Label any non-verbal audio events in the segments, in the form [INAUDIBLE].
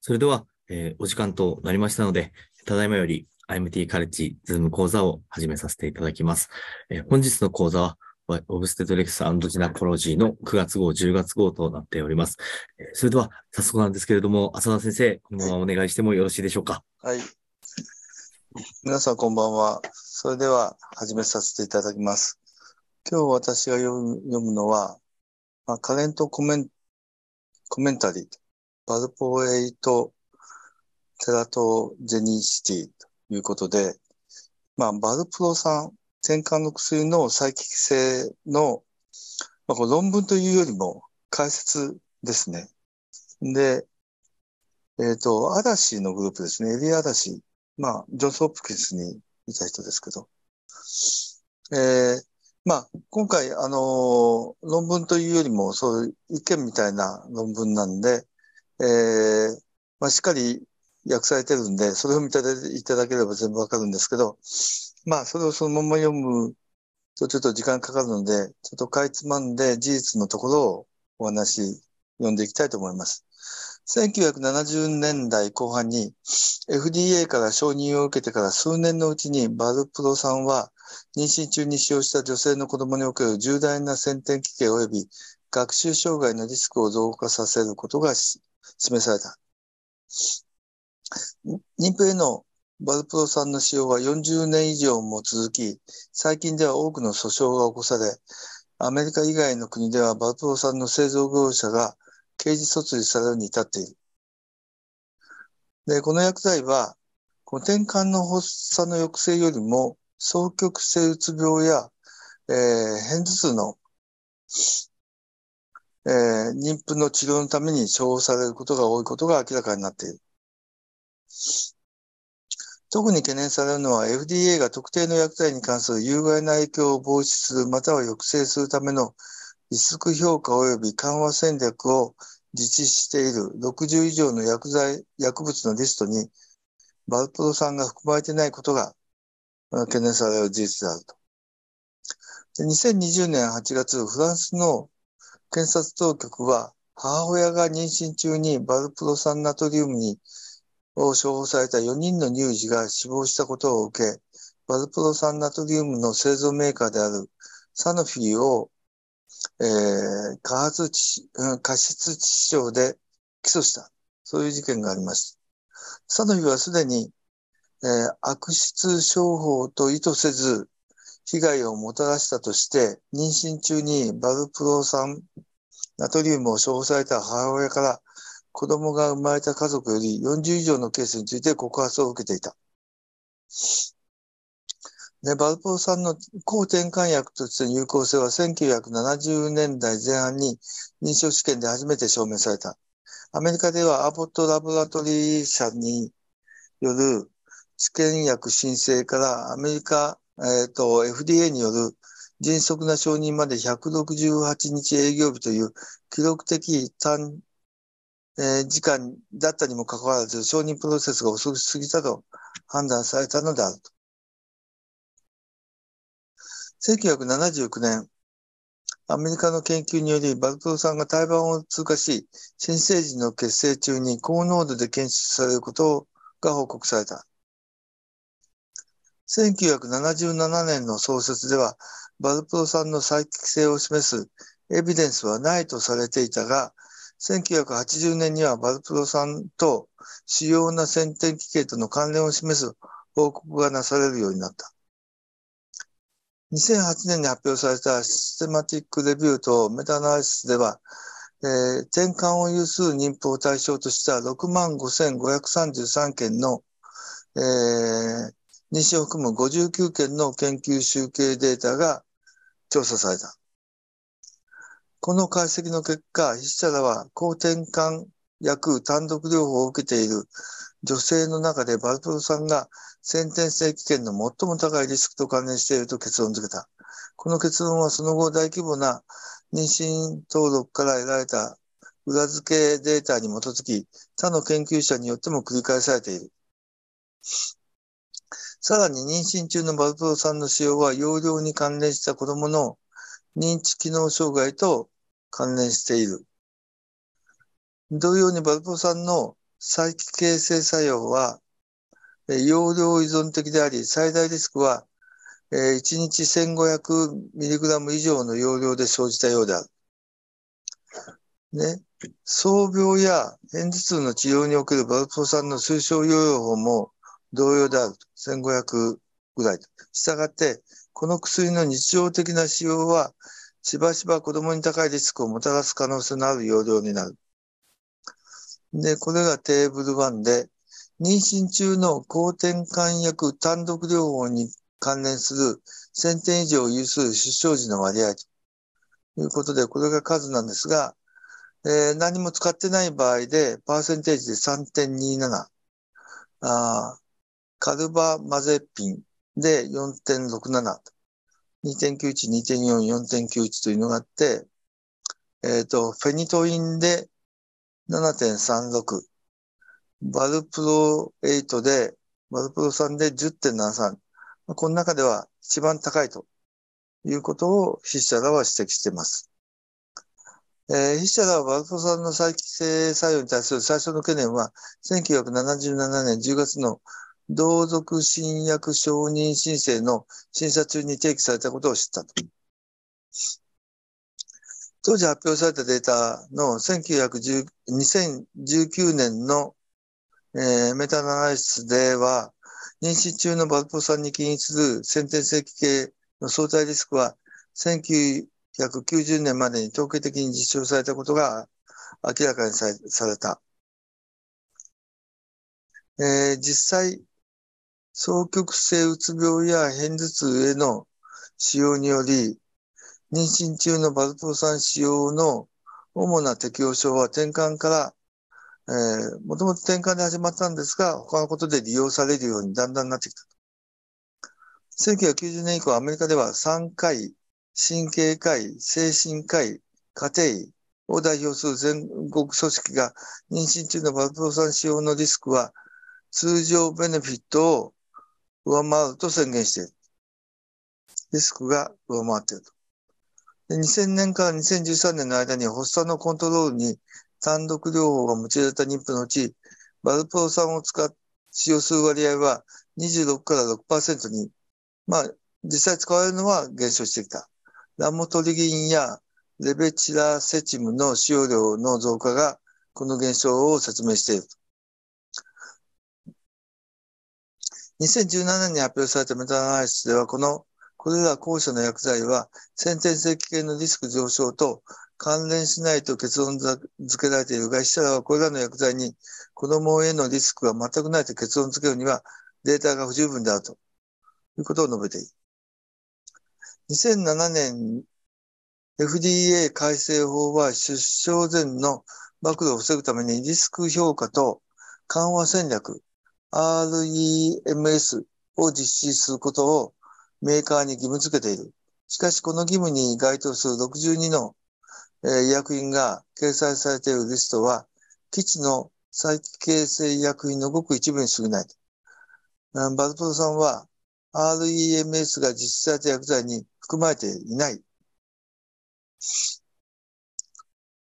それでは、えーお時間となりましたので、ただいまより IMT カレッジズーム講座を始めさせていただきます。えー本日の講座は、オブステトレクスジナコロジーの9月号、10月号となっております。えーそれでは、早速なんですけれども、浅田先生、このままお願いしてもよろしいでしょうか？はい。皆さんこんばんは。それでは始めさせていただきます。今日私が読む読むのは、まあ、カレントコメンコメンタリー、バルポエイトテラトジェニシティということで、まあ、バルプロ酸、転換の薬の再帰性の、まあ、こ論文というよりも解説ですね。で、えっ、と、嵐のグループですね。エリア嵐。まあ、ジョンソ・ホプキンスにいた人ですけど。えーまあ、今回、あのー論文というよりも、そういう意見みたいな論文なんで、えーまあ、しっかり訳されてるんで、それを見ていただければ全部わかるんですけど、まあ、それをそのまま読むとちょっと時間かかるので、ちょっとかいつまんで事実のところをお話、読んでいきたいと思います。1970年代後半に FDA から承認を受けてから数年のうちにバルプロさんは妊娠中に使用した女性の子供における重大な先天奇形及び学習障害のリスクを増加させることが示された。妊婦へのバルプロさんの使用は40年以上も続き、最近では多くの訴訟が起こされ、アメリカ以外の国ではバルプロさんの製造業者が刑事訴追されるに至っている。で、この薬剤は、この転換の発作の抑制よりも、双極性うつ病や、えー、片頭痛の、えー妊婦の治療のために処方されることが多いことが明らかになっている。特に懸念されるのは FDA が特定の薬剤に関する有害な影響を防止するまたは抑制するためのリスク評価及び緩和戦略を実施している60以上の薬剤、薬物のリストにバルプロ酸が含まれていないことが懸念される事実であると。2020年8月、フランスの検察当局は母親が妊娠中にバルプロ酸ナトリウムにを処方された4人の乳児が死亡したことを受け、バルプロ酸ナトリウムの製造メーカーであるサノフィを、えー過発過失致死傷で起訴した。そういう事件があります。サノフィはすでに、えー悪質商法と意図せず被害をもたらしたとして、妊娠中にバルプロ酸ナトリウムを処方された母親から子供が生まれた家族より40以上のケースについて告発を受けていた。で、バルプロ酸の抗転換薬としての有効性は1970年代前半に臨床試験で初めて証明された。アメリカではアボットラボラトリー社による治験薬申請からアメリカ、えっ、と、FDA による迅速な承認まで168日営業日という記録的短、えー時間だったにもかかわらず承認プロセスが遅すぎたと判断されたのであると。1979年、アメリカの研究によりバルプロ酸が胎盤を通過し、新生児の血清中に高濃度で検出されることが報告された。1977年の創設では、バルプロ酸の再帰性を示すエビデンスはないとされていたが、1980年にはバルプロ酸と主要な先天奇形との関連を示す報告がなされるようになった。2008年に発表されたシステマティックレビューとメタナリシスでは、えー転換を有する妊婦を対象とした65,533件の、えー妊娠を含む59件の研究集計データが調査された。この解析の結果、筆者らは抗転換薬単独療法を受けている女性の中でバルプロ酸が先天性危険の最も高いリスクと関連していると結論付けた。この結論はその後大規模な妊娠登録から得られた裏付けデータに基づき他の研究者によっても繰り返されている。さらに妊娠中のバルプロ酸の使用は容量に関連した子供の認知機能障害と関連している。同様にバルプロ酸の再帰形成作用は、容量依存的であり、最大リスクは、1日 1500mg 以上の容量で生じたようである。ね。創病や片頭痛の治療におけるバルプロ酸の推奨療養法も同様である。1500ぐらいと。したがって、この薬の日常的な使用は、しばしば子供に高いリスクをもたらす可能性のある容量になる。で、これがテーブル1で、妊娠中の抗転換薬単独療法に関連する1000点以上有数出生時の割合ということで、これが数なんですが、えー、何も使ってない場合で、パーセンテージで3.27、あカルバマゼピンで4.67、2.91、2.4、4.91というのがあって、えっ、ー、と、フェニトインで7.36、バルプロ8で、バルプロ3で10.73。この中では一番高いということを筆者らは指摘しています。えー、筆者らはバルプロ3の再帰性作用に対する最初の懸念は、1977年10月の同族新薬承認申請の審査中に提起されたことを知ったと。当時発表されたデータの2019年の、えー、メタナライスでは、妊娠中のバルポ酸に起因する先天性器系の相対リスクは、1990年までに統計的に実証されたことが明らかにされた。えー、実際、双極性うつ病や片頭痛への使用により、妊娠中のバルト酸使用の主な適応症は転換から、え、もともと転換で始まったんですが、他のことで利用されるようにだんだんなってきた。1990年以降、アメリカでは3回、神経科医、精神科医、家庭医を代表する全国組織が妊娠中のバルトロ酸使用のリスクは通常ベネフィットを上回ると宣言している。リスクが上回っていると。2000年から2013年の間に発作のコントロールに単独療法が用いられた妊婦のうち、バルプロ酸を使っ使用する割合は26から6%に、まあ、実際使われるのは減少してきた。ラモトリギンやレベチラセチムの使用量の増加がこの減少を説明している。2017年に発表されたメタナライシスでは、この、これら後者の薬剤は、先天性危険のリスク上昇と関連しないと結論付けられているが、死者はこれらの薬剤に子供へのリスクが全くないと結論付けるにはデータが不十分であるということを述べている。2007年 FDA 改正法は出生前の暴露を防ぐためにリスク評価と緩和戦略、REMS を実施することをメーカーに義務付けている。しかし、この義務に該当する62の、医薬品が掲載されているリストは、基地の再形成医薬品のごく一部に過ぎない。バルプロさんは REMS が実施された薬剤に含まれていない。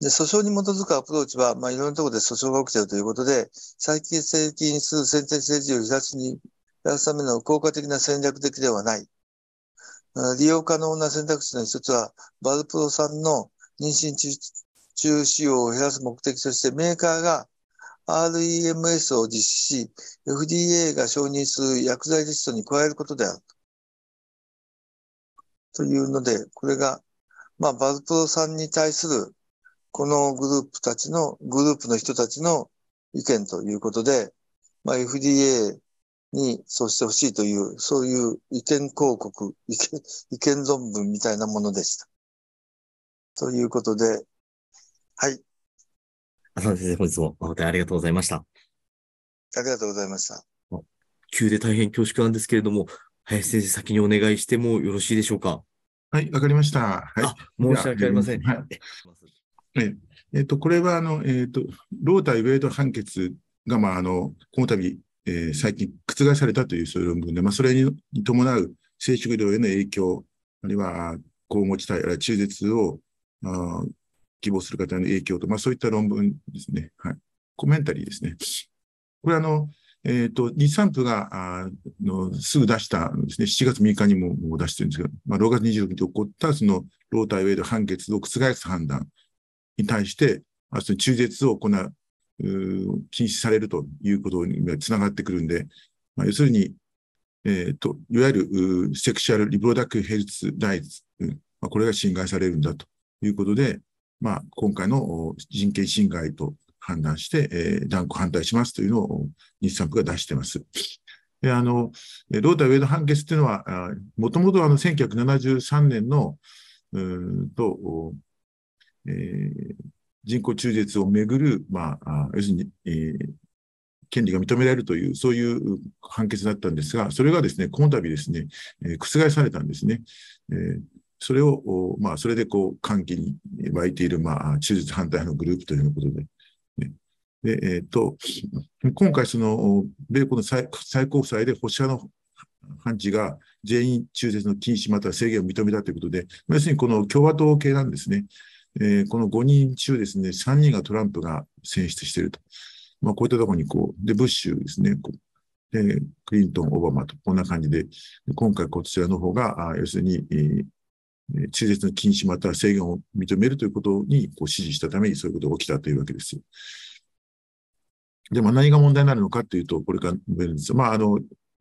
で、訴訟に基づくアプローチは、まあ、いろんなところで訴訟が起きているということで、再建性にする先天政治を離脱に出すための効果的な戦略的ではない。利用可能な選択肢の一つは、バルプロさんの妊娠中使用を減らす目的として、メーカーが REMS を実施し、FDA が承認する薬剤リストに加えることである。というので、これが、まあ、バルプロさんに対するこのグループたちの、グループの人たちの意見ということで、まあ、FDA にそうしてほしいという、そういう意見広告、意見、意見論文みたいなものでした。ということで、はい。浅野先生、本日も誠にありがとうございました。ありがとうございました。急で大変恐縮なんですけれども、林先生先にお願いしてもよろしいでしょうか？はい、わかりました。はい、あ、申し訳ありません。はい。えー、と、これは、あの、え、ー、と、ロー対ウェイド判決が、まあ、あの、この度、えー、最近覆されたというそういう論文で、まあ、それに伴う生殖量への影響、あるいは、交互地帯、あるいは中絶を、あ希望する方への影響と、まあ、そういった論文ですね。はい。コメンタリーですね。これあの、え、ー、と、日産府が、あの、すぐ出したですね、7月6日にも出してるんですけど、まあ、6月26日に起こったそのローターウェイド判決を覆す判断に対して、あ、その中絶を行う、禁止されるということにつながってくるんで、まあ、要するに、え、ー、と、いわゆるセクシュアル・リプロダクヘルツ・ライツ、まあ、これが侵害されるんだということで、まあ、今回の人権侵害と判断して、えー、断固反対しますというのを日産部が出しています。で、あの、ロータウェイド判決っていうのは、もともと1973年の、うと、えー、人工中絶をめぐる、まあ、要するに、えー、権利が認められるという、そういう判決だったんですが、それがですね、この度ですね、えー、覆されたんですね。えー、それを、まあ、それでこう、歓喜に湧いている、まあ、中絶反対派のグループということで、ね、で、えっ、と、今回、その、米国の最高裁で保守派の判事が全員中絶の禁止または制限を認めたということで、要するにこの共和党系なんですね。えー、この5人中ですね、3人がトランプが選出していると。まあ、こういったところにこう、で、ブッシュですね、こうで、クリントン、オバマと、こんな感じで、今回こちらの方が、あ要するに、えー、中絶の禁止または制限を認めるということにこう支持したためにそういうことが起きたというわけです。で、も何が問題になるのかというと、これから述べるんですまあ、あの、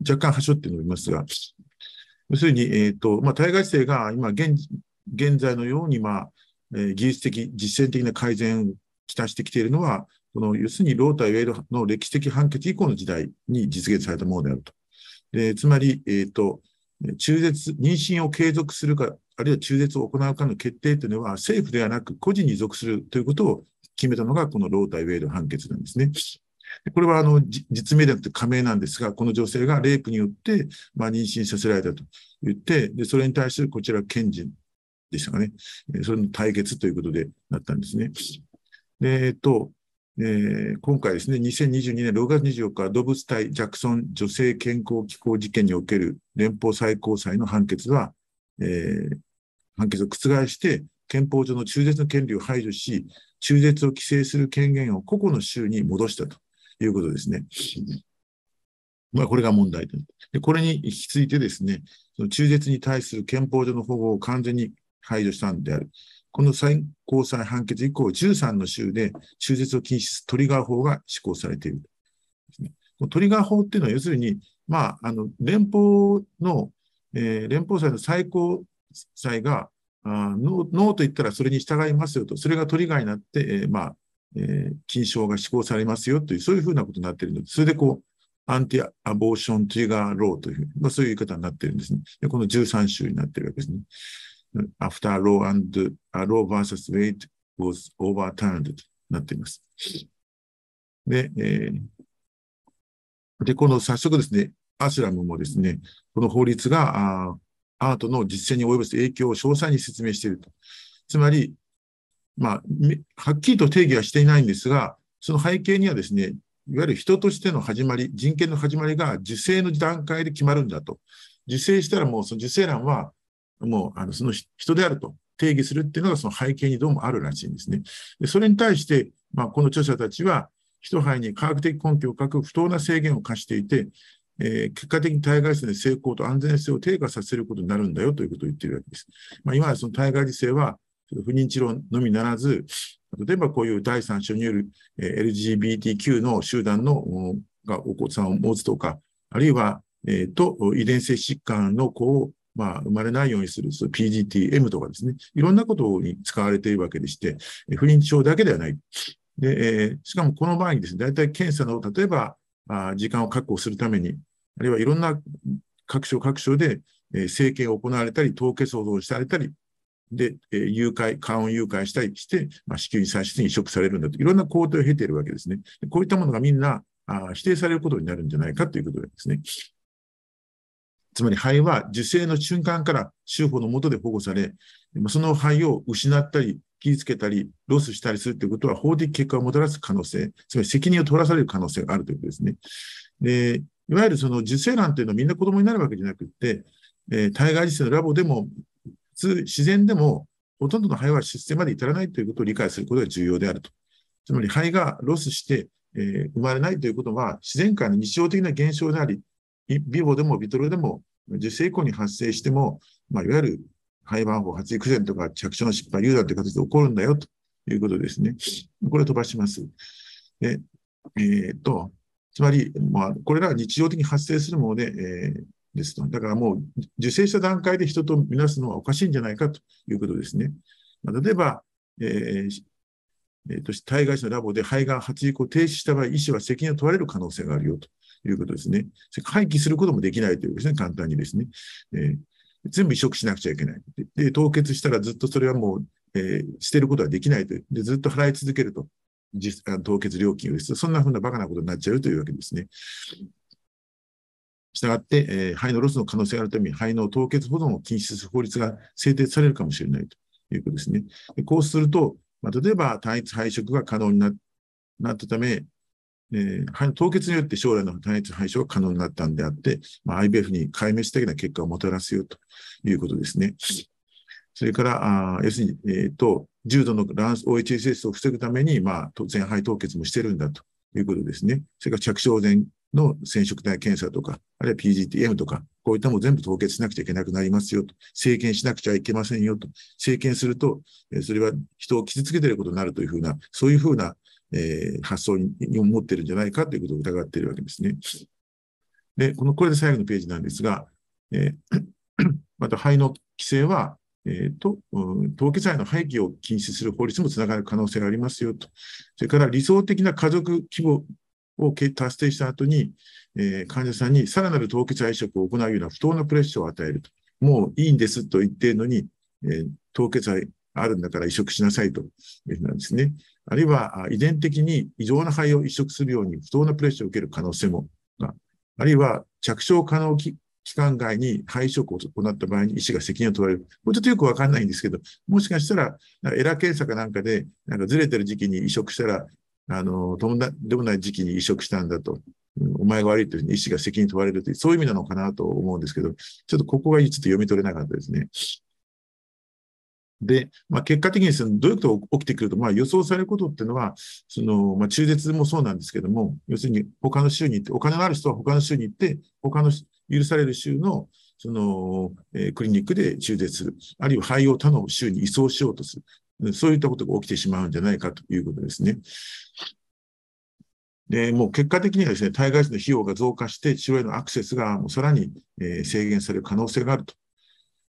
若干端折って述べますが、要するに、えっ、ー、と、まあ、対外姿勢が今現、現在のように、まあ、えー、技術的、実践的な改善を期待してきているのは、この、要するに、ローター・ウェイドの歴史的判決以降の時代に実現されたものであると。でつまり、え、ー、と、中絶、妊娠を継続するか、あるいは中絶を行うかの決定というのは、政府ではなく個人に属するということを決めたのが、このローター・ウェイド判決なんですね。これはあの実名であって加盟なんですが、この女性がレイプによって、まあ、妊娠させられたと言って、でそれに対するこちら検事でしたかね、それの対決ということでなったんですね。でえっとえー、今回ですね、2022年6月24日、動物体ジャクソン女性健康機構事件における連邦最高裁の判決は、えー、判決を覆して、憲法上の中絶の権利を排除し、中絶を規制する権限を個々の州に戻したということですね。まあ、これが問題で。これに引き継いでですね、その中絶に対する憲法上の保護を完全に排除したんである。この最高裁判決以降、13の州で中絶を禁止するトリガー法が施行されている。トリガー法っていうのは、要するに、まあ、あの、連邦の、えー、連邦裁の最高裁が、あノーと言ったらそれに従いますよと、それがトリガーになって、えー、まあ、えー、禁止法が施行されますよという、そういうふうなことになっているので、それでこう、アンティアボーショントリガーローという、まあ、そういう言い方になっているんですね。でこの13州になっているわけですね。After law and law versus weight was overturned となっています。で、えー、で、この早速ですね、アスラムもですね、この法律があアートの実践に及ぼす影響を詳細に説明していると。つまり、まあ、はっきりと定義はしていないんですが、その背景にはですね、いわゆる人としての始まり、人権の始まりが受精の段階で決まるんだと。受精したらもうその受精卵は、もうあのその人であると定義するっていうのがその背景にどうもあるらしいんですね。でそれに対して、まあ、この著者たちは、一杯に科学的根拠を欠く不当な制限を課していて、えー、結果的に対外性の成功と安全性を低下させることになるんだよということを言っているわけです。まあ、今はその対外自制は、不妊治療のみならず、例えばこういう第三者による LGBTQ の集団のがお子さんを持つとか、あるいは、えー、と遺伝性疾患の子をまあ、生まれないようにする PGTM とかですね、いろんなことに使われているわけでして、不妊症だけではない。で、えー、しかもこの場合にですね、大体検査の、例えば、あ時間を確保するために、あるいはいろんな各所各所で、えー、整形が行われたり、凍結報道されたり、で、えー、誘拐、緩和誘拐したりして、まあ、子宮に最終的に移植されるんだと、いろんな工程を経ているわけですね。こういったものがみんなあ否定されることになるんじゃないかということですね。つまり肺は受精の瞬間から州法の下で保護され、その胚を失ったり、傷つけたり、ロスしたりするということは法的結果をもたらす可能性、つまり責任を取らされる可能性があるということですね。でいわゆるその受精卵というのはみんな子供になるわけじゃなくて、えー、体外受精のラボでも、普通、自然でも、ほとんどの胚は出生まで至らないということを理解することが重要であると。つまり胚がロスして、えー生まれないということは、自然界の日常的な現象であり、 vivo でも vitro でも、受精以降に発生しても、まあ、いわゆる肺盤法、発育前とか着床の失敗、流産という形で起こるんだよということですね。これ飛ばします。で、えーっと、つまり、まあ、これらは日常的に発生するもので、えーですと。だからもう、受精した段階で人とみなすのはおかしいんじゃないかということですね。まあ、例えば、えーえーと、体外種のラボで肺がん発育を停止した場合、医師は責任を問われる可能性があるよということですね。それ廃棄することもできないということですね、簡単にですね。えー全部移植しなくちゃいけない。で、凍結したらずっとそれはもう、えー捨てることはできないという。で、ずっと払い続けると。実あ凍結料金をです。そんなふうなバカなことになっちゃうというわけですね。したがって、えー肺のロスの可能性があるために、肺の凍結保存を禁止する法律が制定されるかもしれないということですね。でこうすると、まあ、例えば単一配色が可能になったため、えー凍結によって将来の単一配色が可能になったんであって、まあ、IBF に壊滅的な結果をもたらすよということですね。それから、あ要するに、えーと、重度の卵巣 OHSS を防ぐために、まあ、全肺凍結もしてるんだということですね。それから着床前の染色体検査とか、あるいは PGTM とか、こういったも全部凍結しなくちゃいけなくなりますよと。生検しなくちゃいけませんよと。生検すると、えそれは人を傷つけていることになるというふうな、そういうふうな、えー発想にに持ってるんじゃないかということを疑っているわけですね。で、この、これで最後のページなんですが、えー [COUGHS] また肺の規制は、えーと、凍結肺の廃棄を禁止する法律もつながる可能性がありますよと。それから理想的な家族規模を達成した後に、えー患者さんにさらなる凍結肺移植を行うような不当なプレッシャーを与えると。もういいんですと言っているのに、えー凍結肺あるんだから移植しなさいというふうなんですね。あるいは遺伝的に異常な肺を移植するように不当なプレッシャーを受ける可能性も、あるいは着床可能期間外に肺移植を行った場合に医師が責任を問われる。これちょっとよくわかんないんですけど、もしかしたら、エラー検査かなんかで、なんかずれてる時期に移植したら、あの、とんでもない時期に移植したんだと。お前が悪いというふうに医師が責任問われるという、そういう意味なのかなと思うんですけど、ちょっとここがちょっと読み取れなかったですね。で、まあ、結果的にそのどういうことが起きてくると、まあ、予想されることっていうのは、その、まあ、中絶もそうなんですけども、要するに他の州に行って、お金のある人は他の州に行って、他の許される州の、その、えークリニックで中絶する。あるいは肺を他の州に移送しようとする。そういったことが起きてしまうんじゃないかということですね。で、もう結果的にはですね、体外種の費用が増加して、治療へのアクセスがもうさらに、えー制限される可能性があると。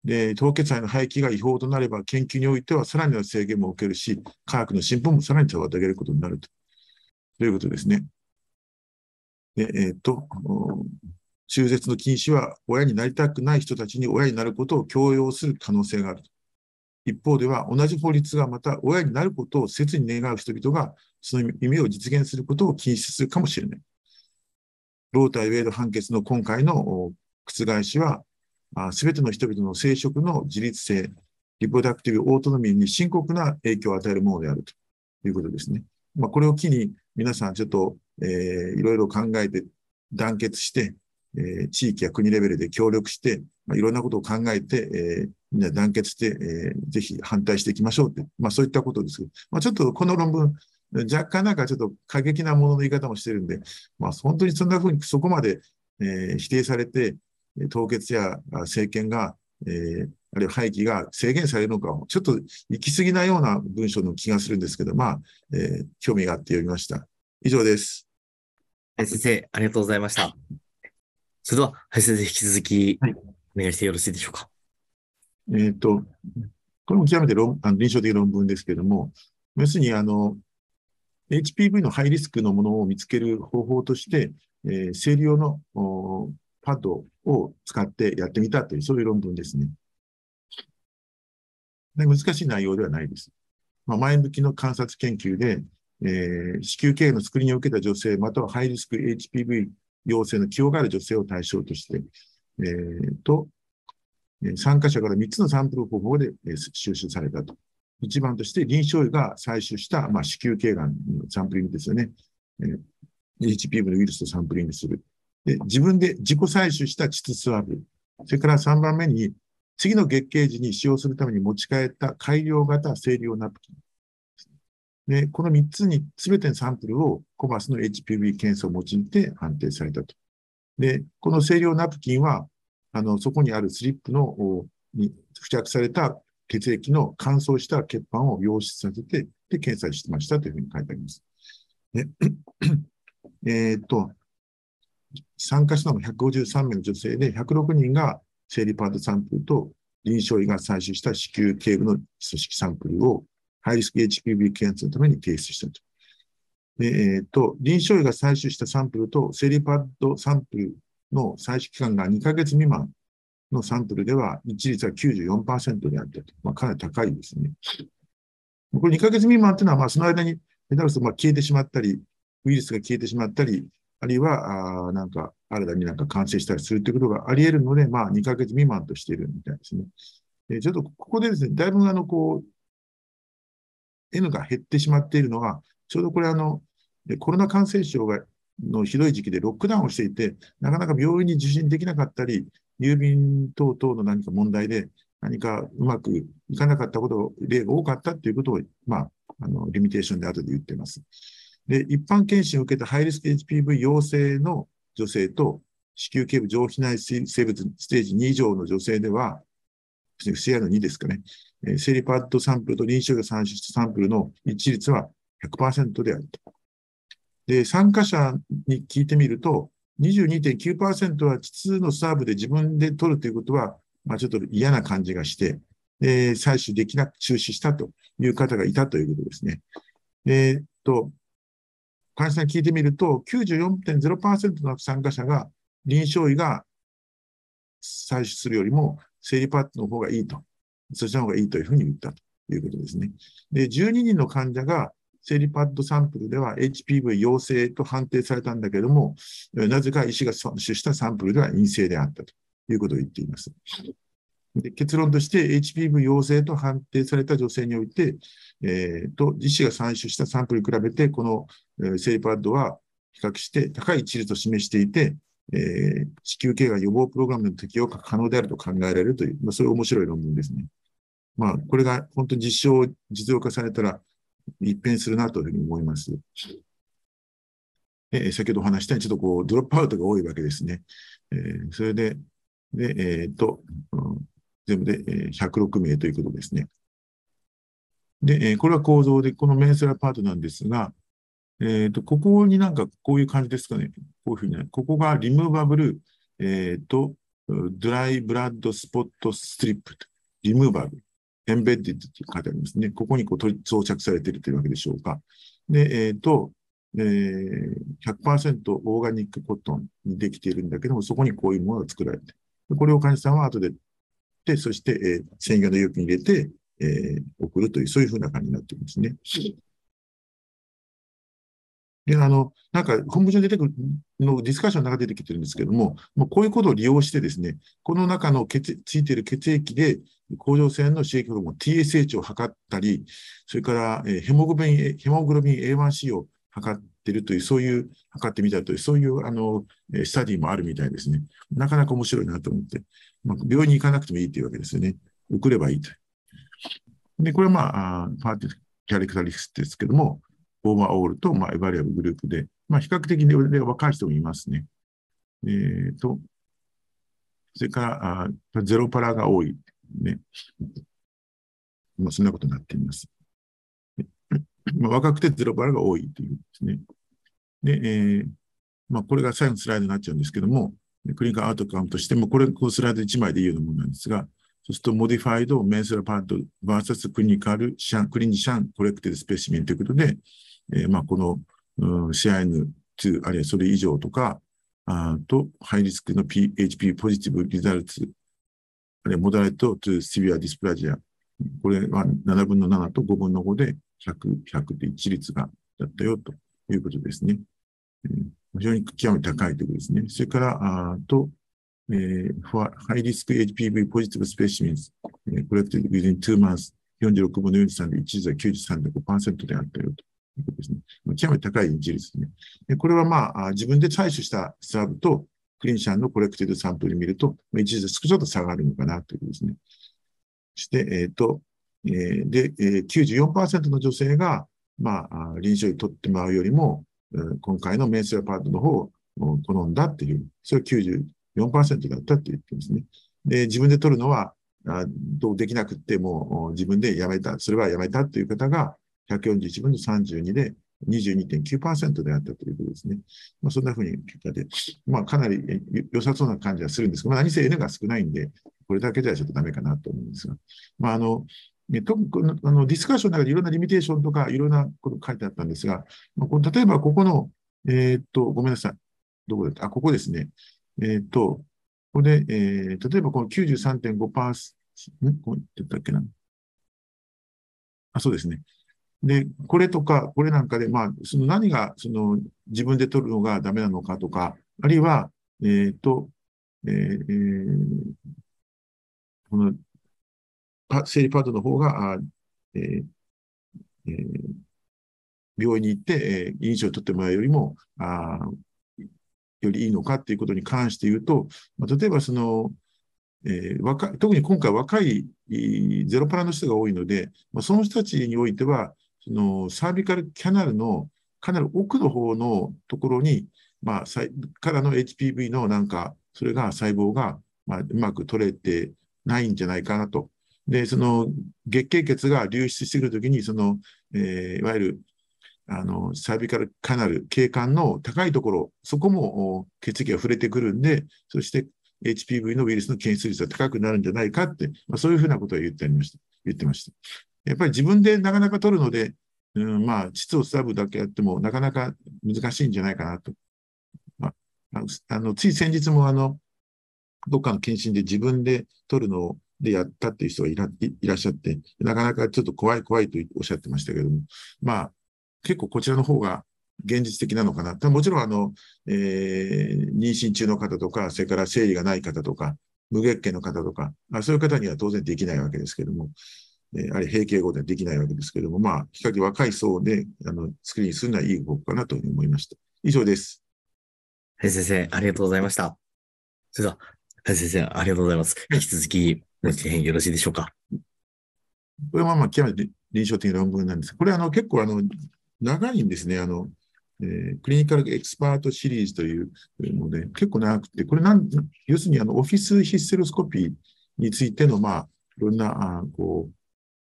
で、凍結肺の廃棄が違法となれば、研究においてはさらなる制限も受けるし、科学の進歩もさらに妨げることになると。ということですね。で、えーと、中絶の禁止は親になりたくない人たちに親になることを強要する可能性があると。一方では、同じ法律がまた親になることを切に願う人々が、その夢を実現することを禁止するかもしれない。ロー対ウェイド判決の今回の覆しは、すべての人々の生殖の自立性、リプロダクティブオートノミーに深刻な影響を与えるものであると。いうことですね。まあ、これを機に皆さんちょっと、えーいろいろ考えて団結して、えー地域や国レベルで協力して、まあ、いろんなことを考えて、えーみんな団結して、えーぜひ反対していきましょうって、まあそういったことですけど、まあちょっとこの論文、若干なんかちょっと過激なものの言い方もしてるんで、まあ本当にそんなふうにそこまで、えー否定されて、凍結やあ政権が、えーあるいは廃棄が制限されるのか、ちょっと行き過ぎなような文章の気がするんですけど、まあ、えー興味があって読みました。以上です。はい、先生、ありがとうございました。それでは、はい、先生、引き続きはい、お願いしてよろしいでしょうか。えっ、と、これも極めて論あの臨床的論文ですけれども、要するに、あの、HPV のハイリスクのものを見つける方法として、えー生理用のおパッドを使ってやってみたという、そういう論文ですね。で難しい内容ではないです。まあ、前向きの観察研究で、えー子宮頸がんのスクリーンを受けた女性、またはハイリスク HPV 陽性の既往がある女性を対象として、えーと、参加者から3つのサンプル方法でえ収集されたと。一番として臨床医が採取した、まあ、子宮頸がんのサンプリングですよね。えー HPV のウイルスとサンプリングする。で、自分で自己採取した膣スワブ。それから3番目に、次の月経時に使用するために持ち帰った改良型生理用ナプキン。で、この3つに全てのサンプルをコバスの HPV 検査を用いて判定されたと。で、この清涼ナプキンは、あの、そこにあるスリップの、に付着された血液の乾燥した血板を溶出させて、で、検査してましたというふうに書いてあります。えっと、参加したのも153名の女性で、106人が生理パートサンプルと臨床医が採取した子宮頸部の組織サンプルをハイリスク HPV 検査のために提出したと。えっ、と、臨床医が採取したサンプルと生理パッドサンプルの採取期間が2ヶ月未満のサンプルでは、一率は94%であったと。まあ、かなり高いですね。これ2ヶ月未満というのは、まあ、その間にメタルスまあ消えてしまったり、ウイルスが消えてしまったり、あるいは、あなんか、新たになんか感染したりするということがあり得るので、まあ、2ヶ月未満としているみたいですね。えちょっとここでですね、だいぶあの、こう、N が減ってしまっているのは、ちょうどこれあの、コロナ感染症がのひどい時期でロックダウンをしていて、なかなか病院に受診できなかったり、郵便等々の何か問題で、何かうまくいかなかったこと例が多かったっていうことを、まあ、あの、リミテーションで後で言っています。で、一般検診を受けたハイリスク HPV 陽性の女性と、子宮頸部上皮内生物ステージ2以上の女性では、不正の2ですかね、えー、セリパッドサンプルと臨床が産出サンプルの一致率は100%であると。で、参加者に聞いてみると、22.9%は膣のサーブで自分で取るということは、まあ、ちょっと嫌な感じがして、で、採取できなく中止したという方がいたということですね。えー、っと、患者さんに聞いてみると、94.0%の参加者が臨床医が採取するよりも、生理パッドの方がいいと、そちらの方がいいというふうに言ったということですね。で、12人の患者が生理パッドサンプルでは HPV 陽性と判定されたんだけども、なぜか医師が採取したサンプルでは陰性であったということを言っています。で結論として HPV 陽性と判定された女性において、えー、と、医師が採取したサンプルに比べて、この、え、セリパッドは比較して高い致率を示していて、えー、子宮頸がん予防プログラムの適用が可能であると考えられるという、まあ、そういう面白い論文ですね。まあ、これが本当に実証を、実用化されたら一変するなというふうに思います。えー、先ほどお話したように、ちょっとこう、ドロップアウトが多いわけですね。えー、それで、で、えっ、と、うん、全部で、106名ということですね。で、えー、これは構造で、このメンスラパートなんですが、えっ、ー、と、ここになんかこういう感じですかね。こういうふうにね。ここがリムーバブル、えっ、ー、と、ドライブラッドスポットストリップリムーバブル、エンベッディッドって書いてありますね。ここにこう取り装着されているというわけでしょうか。で、えっ、ー、と、えー、100%オーガニックコットンにできているんだけども、そこにこういうものが作られてこれを患者さんは後で、で、そして、えー、専用の容器に入れて、えー、送るという、そういうふうな感じになっていますね。で、あの、なんか、本部上に出てくるのディスカッションの中で出てきてるんですけども、もうこういうことを利用してですね、この中の血ついている血液で、甲状腺の刺激ホルモン TSH を測ったり、それから、えー、ヘモグロビン、ヘモグロビン A1C を測っているという、そういう、測ってみたという、そういう、あの、スタディもあるみたいですね。なかなか面白いなと思って、まあ、病院に行かなくてもいいというわけですよね。送ればいいと。で、これはまあ、パーティーキャレクタリスですけども、オーバーオールと、まあ、エバリアブグループで、まあ、比較的に若い人もいますね。えっ、ー、と、それからあ、ゼロパラが多い。ね。まあ、そんなことになっています。まあ、若くてゼロパラが多いというですね。で、えー、まあ、これが最後のスライドになっちゃうんですけども、 clinical outcome としても、これ、このスライド1枚でいいようなものなんですが、そうすると、 modified menstrual pad VS clinician、clinician-collected specimen ということで、えー、まあ、この、うん、CIN2、あるいはそれ以上とか、あと、ハイリスクの HPV positive results、あるいはモダレット to severe dysplasia。これは7分の7と5分の5で100、100で一率がだったよということですね。非常に極めて高いということですね。それから、あと、えー、ハイリスク HPV ポジティブスペシメンズ、えー、コレクティブ within two months 46分の43で一時は93.5%であったよとですね。極めて高い一率ですね。でこれはまあ、自分で採取したサーブとクリンシャンのコレクティブサンプルを見ると、一時ちょっと差がるのかなということですね。そして、えっ、ー、と、えー、で、えー、94%の女性がまあ、臨床医取ってもらうよりも、今回のメンスラパートの方を好んだっていう、それは94%だったって言ってますね。で、自分で取るのは、あどうできなくても自分でやめた、それはやめたという方が141分の32で22.9%であったということですね。まあ、そんなふうに結果で、まあ、かなり良さそうな感じはするんですが、まあ、何せ N が少ないんで、これだけではちょっとダメかなと思うんですが、まあ、あの、ね、特あのディスカッションの中でいろんなリミテーションとかいろんなこと書いてあったんですが、まあ、例えばここの、えー、っと、ごめんなさい。どこだった？あ、ここですね。えー、っと、ここで、えー、例えばこの93.5%、んこう言ってたっけな？あ、そうですね。で、これとか、これなんかで、まあ、その何が、その、自分で取るのがダメなのかとか、あるいは、えっ、ー、と、えー、この、生理パートの方が、あえーえー、病院に行って、えー、印象を取ってもらうよりも、あよりいいのかっていうことに関して言うと、まあ、例えばその、えー、若特に今回若いゼロパラの人が多いので、まあ、その人たちにおいては、そのサービカルキャナルのかなり奥の方のところに、まあ、からの HPV のなんか、それが細胞が、まあ、うまく取れてないんじゃないかなと。で、その月経血が流出してくるときに、その、えー、いわゆるあのサービカルカナル、景観の高いところ、そこも血液が触れてくるんで、そして HPV のウイルスの検出率が高くなるんじゃないかって、まあ、そういうふうなことを言ってありました。言ってました。やっぱり自分でなかなか取るので、うん、まあ、膣を伝ぶだけやっても、なかなか難しいんじゃないかなと。まあ、あのつい先日もあの、どっかの検診で自分で取るのをでやったっていう人がいらいらっしゃって、なかなかちょっと怖い怖いとおっしゃってましたけども、まあ、結構こちらの方が現実的なのかな。もちろん、あの、えー、妊娠中の方とか、それから生理がない方とか、無月経の方とか、まあ、そういう方には当然できないわけですけども、えー、あれ、閉経後ではできないわけですけども、まあ、比較的若い層で、あの、スクリーンするのはいい方法かなと思いました。以上です。はい、先生、ありがとうございました。それでは、はい、先生、ありがとうございます。引き続き、ご支援よろしいでしょうか？これはまあ、極めて臨床的な論文なんです。これはあの結構あの長いんですね。あのえー、 Clinical Expert Series というので、結構長くて、これなん、要するにあのオフィスヒステロスコピーについての、まあ、いろんな、あこう、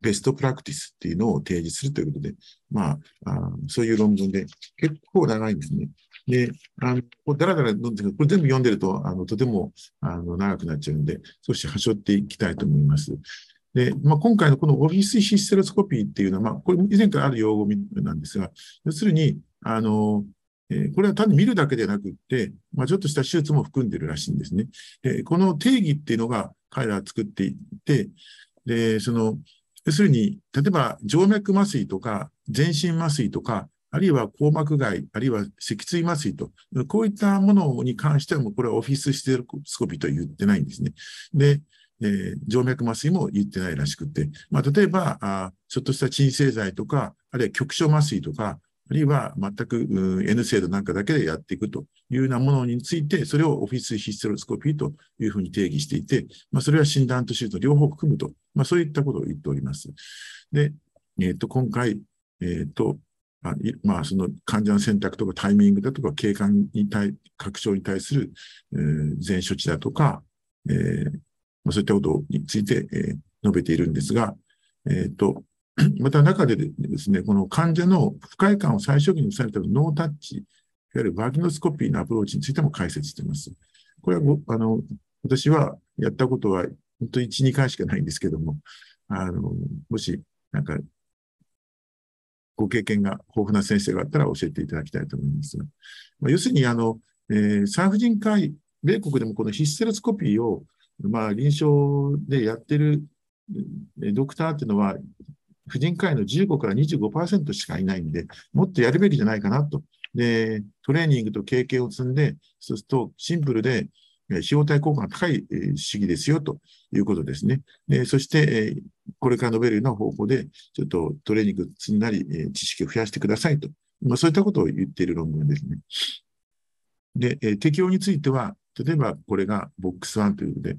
ベストプラクティスっていうのを提示するということで、まあ、あそういう論文で結構長いんですね。で、あの、こだらだら読んでこれ全部読んでると、あの、とても、あの、長くなっちゃうんで、少し端折っていきたいと思います。で、まあ、今回のこのオフィスヒステロスコピーっていうのは、まあ、これ以前からある用語なんですが、要するに、あの、え、これは単に見るだけでなくって、まあ、ちょっとした手術も含んでるらしいんですね。で、この定義っていうのが彼らは作っていて、で、その、要するに、例えば静脈麻酔とか全身麻酔とか、あるいは硬膜外、あるいは脊椎麻酔と、こういったものに関しては、これはオフィスシテロスコピーと言ってないんですね。で、えー、静脈麻酔も言ってないらしくて、まあ、例えばあ、ちょっとした鎮静剤とか、あるいは局所麻酔とか、あるいは全く N 精度なんかだけでやっていくというようなものについて、それをオフィスヒステロスコピーというふうに定義していて、まあ、それは診断と手術の両方を含むと、まあ、そういったことを言っております。で、えっ、ー、と、今回、えっ、ー、と、あまあ、その患者の選択とかタイミングだとか、経管に対、拡張に対する、えー、全処置だとか、えーまあ、そういったことについて、えー、述べているんですが、えっ、ー、と、[CLEARS THROAT] また中でですね、この患者の不快感を最小限に抑えるためのノータッチ、いわゆるバギノスコピーのアプローチについても解説しています。これはあの、私はやったことは本当に1、2回しかないんですけども、あの、もし、なんか、ご経験が豊富な先生があったら教えていただきたいと思いますが、まあ、要するに、あの、えー、産婦人科医、米国でもこのヒステロスコピーを、まあ、臨床でやってるドクターっていうのは、婦人科医の15から25%しかいないんで、もっとやるべきじゃないかなと。で、トレーニングと経験を積んで、そうするとシンプルで、費用対効果が高い主義ですよということですね。でそして、これから述べるような方法で、ちょっとトレーニング積んだり、知識を増やしてくださいと。まあ、そういったことを言っている論文ですね。で、適用については、例えばこれがボックス1ということで、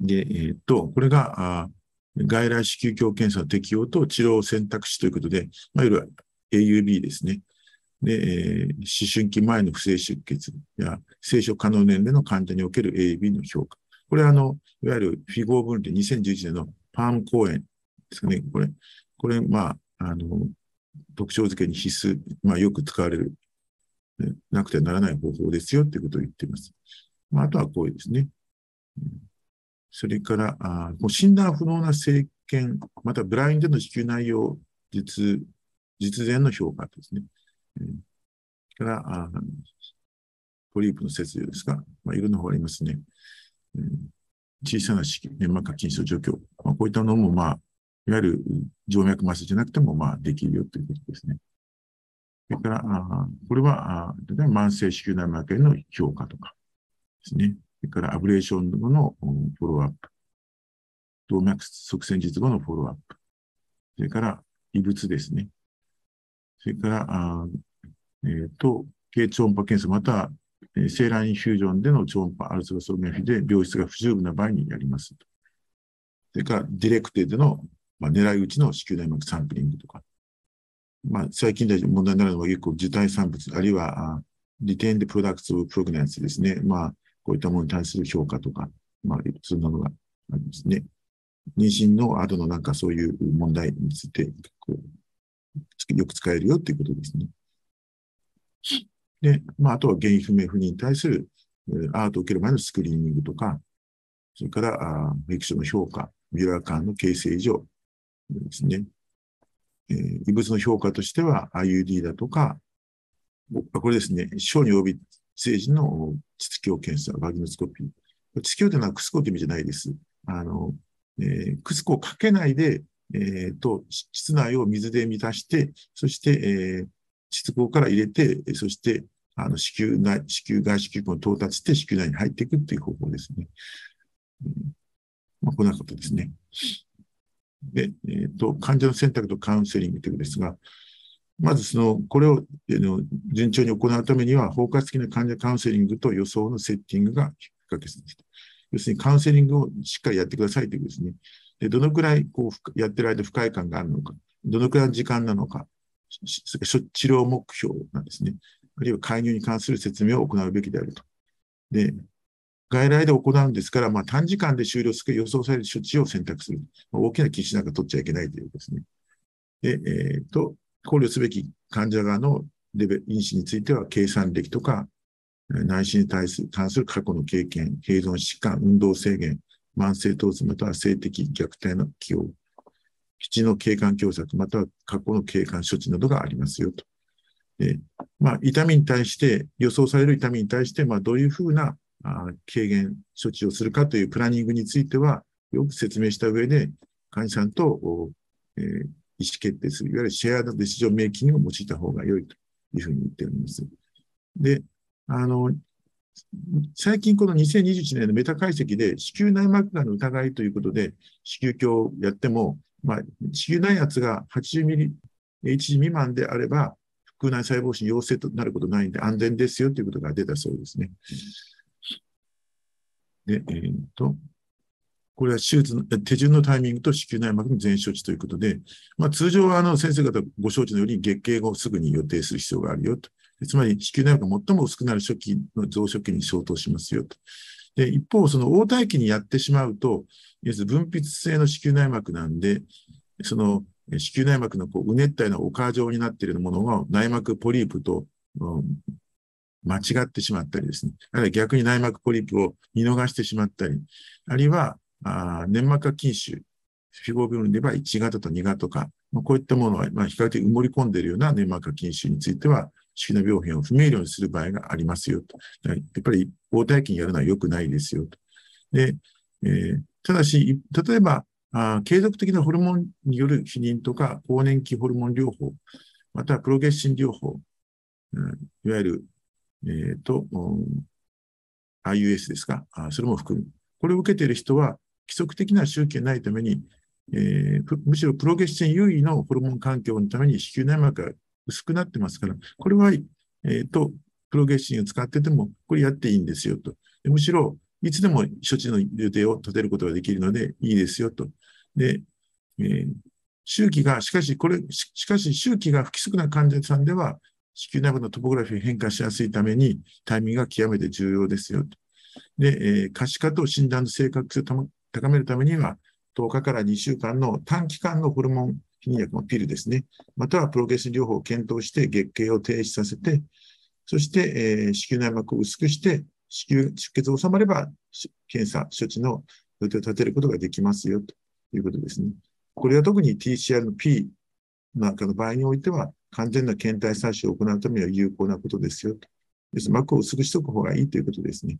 で、えっ、と、これが、外来子宮鏡検査の適用と治療を選択肢ということで、まあ、いわゆる AUB ですね。で、え、思春期前の不正出血や生殖可能年齢の患者における AB の評価。これはあの、いわゆるフィゴー分離2011年のパーム公演ですかね。これ、これ、まあ、あの、特徴付けに必須、まあ、よく使われる、なくてはならない方法ですよっていうことを言っています。まあ、あとはこういうですね。それから、あもう診断不能な生検、またブラインドの支給内容、実、実前の評価ですね。それからあ、ポリープの切除ですか。まあ、いろんな方がありますね。小さな子宮、粘膜下筋症除去。まあ、こういったのも、まあ、いわゆる静脈麻酔じゃなくても、まあ、できるよということですね。それから、あこれは、あ例えば慢性子宮内膜炎の評価とかですね。それからアブレーション後のフォローアップ。動脈側線術後のフォローアップ。それから異物ですね。それから、あえっ、ー、と、経超音波検査、また、えー、セーラインフュージョンでの超音波アルツロソグラフィで病室が不十分な場合にやります。それから、ディレクテでの、まあ、狙い撃ちの子宮内膜サンプリングとか。まあ、最近で問題になるのは結構受胎産物、あるいは、リテンデプロダクツプログナンスですね。まあ、こういったものに対する評価とか、まあ、そんなのがありますね。妊娠の後のなんかそういう問題について、こうよく使えるよっていうことですね。で、まあ、あとは原因不明不妊に対するアートを受ける前のスクリーニングとか、それから、あフィクションの評価、ミュラー間の形成異常ですね。えー、異物の評価としては IUD だとか、これですね、小に及び成人の膣鏡検査、バギノスコピー。膣鏡というのはクスコという意味じゃないです。あの、えー、クスコをかけないで、えー、と、膣内を水で満たして、そして、えー、膣口から入れて、そして、あの、子宮内、子宮外子宮口に到達して子宮内に入っていくっていう方法ですね。うん、まあ、こんなことですね。で、えっ、ー、と、患者の選択とカウンセリングということですが、まずその、これを順調に行うためには、包括的な患者カウンセリングと予想のセッティングが不可欠です。要するにカウンセリングをしっかりやってくださいということですね。でどのくらいこうやってる間不快感があるのか、どのくらいの時間なのか、治療目標なんですね。あるいは介入に関する説明を行うべきであると。で、外来で行うんですから、まあ、短時間で終了する予想される処置を選択する。まあ、大きな機種なんか取っちゃいけないということですね。で、え、ー、と、考慮すべき患者側のレベ、因子については、計算歴とか、内心に対する関する過去の経験、併存疾患、運動制限、慢性疼痛または性的虐待の起用、基地の景観狭窄または過去の景観処置などがありますよと。でまあ、痛みに対して、予想される痛みに対して、まあ、どういうふうなあ軽減処置をするかというプランニングについては、よく説明した上で、患者さんと、えー、意思決定する、いわゆるシェアのデシジョンメイキングを用いた方が良いというふうに言っております。で、あの、最近この2021年のメタ解析で子宮内膜がんの疑いということで子宮鏡をやっても、まあ、子宮内圧が80ミリ H 未満であれば腹腔内細胞腫陽性となることないんで安全ですよということが出たそうですね。で、えー、っと、これは手術の、手順のタイミングと子宮内膜の全処置ということで、まあ、通常はあの先生方ご承知のように月経後すぐに予定する必要があるよと。つまり子宮内膜が最も薄くなる初期の増殖期に相当しますよと。で、一方、その黄体期にやってしまうと、要するに分泌性の子宮内膜なんで、その子宮内膜のこううねったような丘状になっているものが内膜ポリープと、うん、間違ってしまったりですね。あるいは逆に内膜ポリープを見逃してしまったり、あるいはあ粘膜下筋腫、フィボビルでは1型と2型とか、まあ、こういったものは、まあ、比較的埋もり込んでいるような粘膜下筋腫については、子宮病変を不明瞭にする場合がありますよと。やっぱり応体期にやるのは良くないですよと。で、えー、ただし、例えばあ、継続的なホルモンによる避妊とか、更年期ホルモン療法、またはプロゲッシン療法、うん、いわゆる、えっ、ー、と、IUS ですか？あ、それも含む。これを受けている人は、規則的な周期がないために、えー、むしろプロゲッシン優位のホルモン環境のために子宮内膜が薄くなってますから、これは、え、ー、と、プロゲッシンを使ってても、これやっていいんですよと。むしろ、いつでも処置の予定を立てることができるのでいいですよと。で、えー、周期が、しかしこれ、しかし周期が不規則な患者さんでは、子宮内膜のトポグラフィー変化しやすいために、タイミングが極めて重要ですよと。で、えー、可視化と診断の正確性を高めるためには、10日から2週間の短期間のホルモン避妊薬のピルですね。またはプロゲス療法を検討して月経を停止させて、そして、えー、子宮内膜を薄くして、子宮出血が収まれば、検査、処置の予定を立てることができますよ、ということですね。これは特に TCR の P なんかの場合においては、完全な検体採取を行うためには有効なことですよ、と。です。膜を薄くしておく方がいいということですね。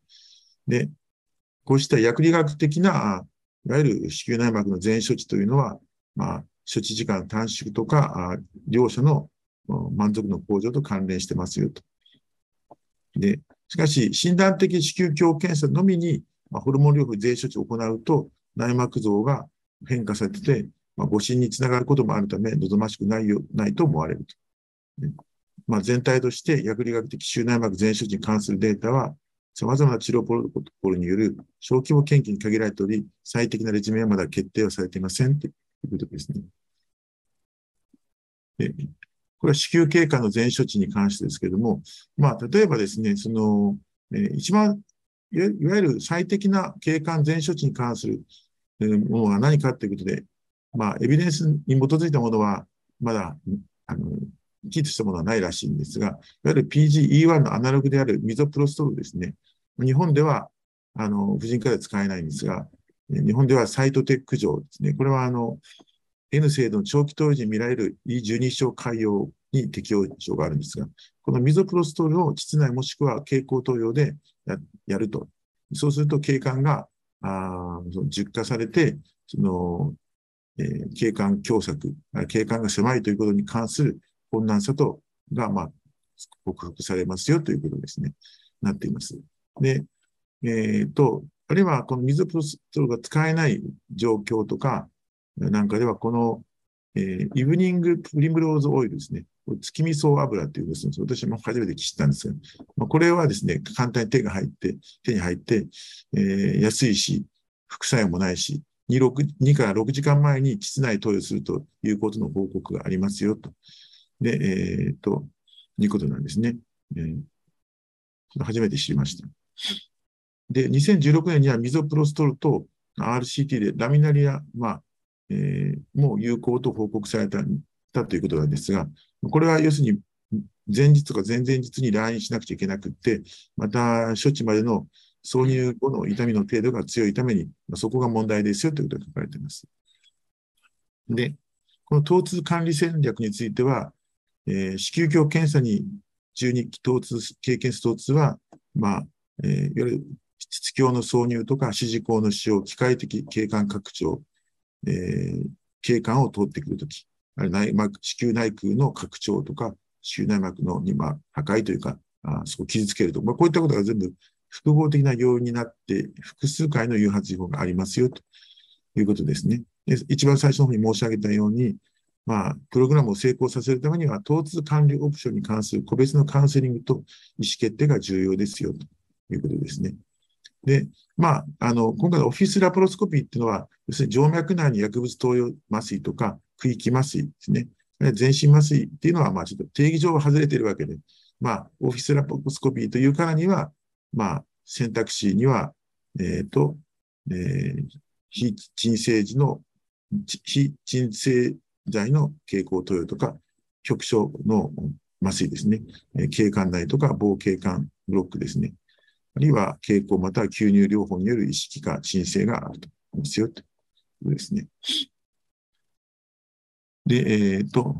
で、こうした薬理学的な、いわゆる子宮内膜の全処置というのは、まあ、処置時間短縮とか、両者の満足の向上と関連してますよと。で、しかし、診断的子宮鏡検査のみに、ま、ホルモン療法税処置を行うと、内膜像が変化されてて、まあ、誤診につながることもあるため、望ましくないよないと思われると。まあ、全体として薬理学的子宮内膜全処置に関するデータは、様々な治療プロトコルによる小規模研究に限られており、最適なレジュメはまだ決定はされていませんというということですね。でこれは子宮経過の全処置に関してですけれども、まあ、例えばですね、その、えー、一番いわゆる最適な経管全処置に関するものは何かということで、まあ、エビデンスに基づいたものは、まだ、あの、キーとしたものはないらしいんですが、いわゆる PGE1 のアナログであるミゾプロストールですね。日本では、あの、婦人科では使えないんですが、日本ではサイトテック上ですね。これは、あの、N 制度の長期投与時に見られる E12 症海洋に適用症があるんですが、このミゾプロストールを膣内もしくは経口投与でやると。そうすると経管があ熟化されて、その、えー、経管狭窄、経管が狭いということに関する困難さと、が、まあ、克服されますよということですね。なっています。で、えっ、ー、と、あるいはこの水プロストロが使えない状況とかなんかでは、この、えー、イブニングプリムローズオイルですね。月見草油っていうですね、私も初めて知ったんですが、まあ、これはですね、簡単に手が入って、手に入って、えー、安いし、副作用もないし、2, 2から6時間前に室内投与するということの報告がありますよと。で、えー、と、いうことなんですね。えー、初めて知りました。で、2016年にはミゾプロストルと RCT でラミナリア、まあ、えー、も有効と報告されたたということなんですが、これは要するに前日とか前々日に来院しなくちゃいけなくって、また処置までの挿入後の痛みの程度が強いために、まあ、そこが問題ですよということが書かれています。で、この疼痛管理戦略については、えー、子宮鏡検査に中に疼痛、経験す疼痛は、まあ、えー、いわゆる膣鏡の挿入とか指示口の使用、機械的経管拡張、えー、経管を通ってくるとき、内膜、子宮内腔の拡張とか、子宮内膜のに、ま、破壊というか、あそこを傷つけると。まあ、こういったことが全部複合的な要因になって、複数回の誘発事故がありますよ、ということですね。で一番最初の方に申し上げたように、まあ、プログラムを成功させるためには、疼痛管理オプションに関する個別のカウンセリングと意思決定が重要ですよ、ということですね。で、まあ、あの、今回のオフィスラパロスコピーっていうのは、要するに静脈内に薬物投与麻酔とか、区域麻酔ですね。全身麻酔っていうのは、まあ、ちょっと定義上は外れているわけで、まあ、オフィスラパロスコピーというからには、まあ、選択肢には、えっ、ー、と、えー、非鎮静時の、非鎮静剤の経口投与とか、局所の麻酔ですね。経管内とか、防経管ブロックですね。あるいは経口または吸入療法による意識化、申請があると思いますよということですね。で、えっ、ー、と、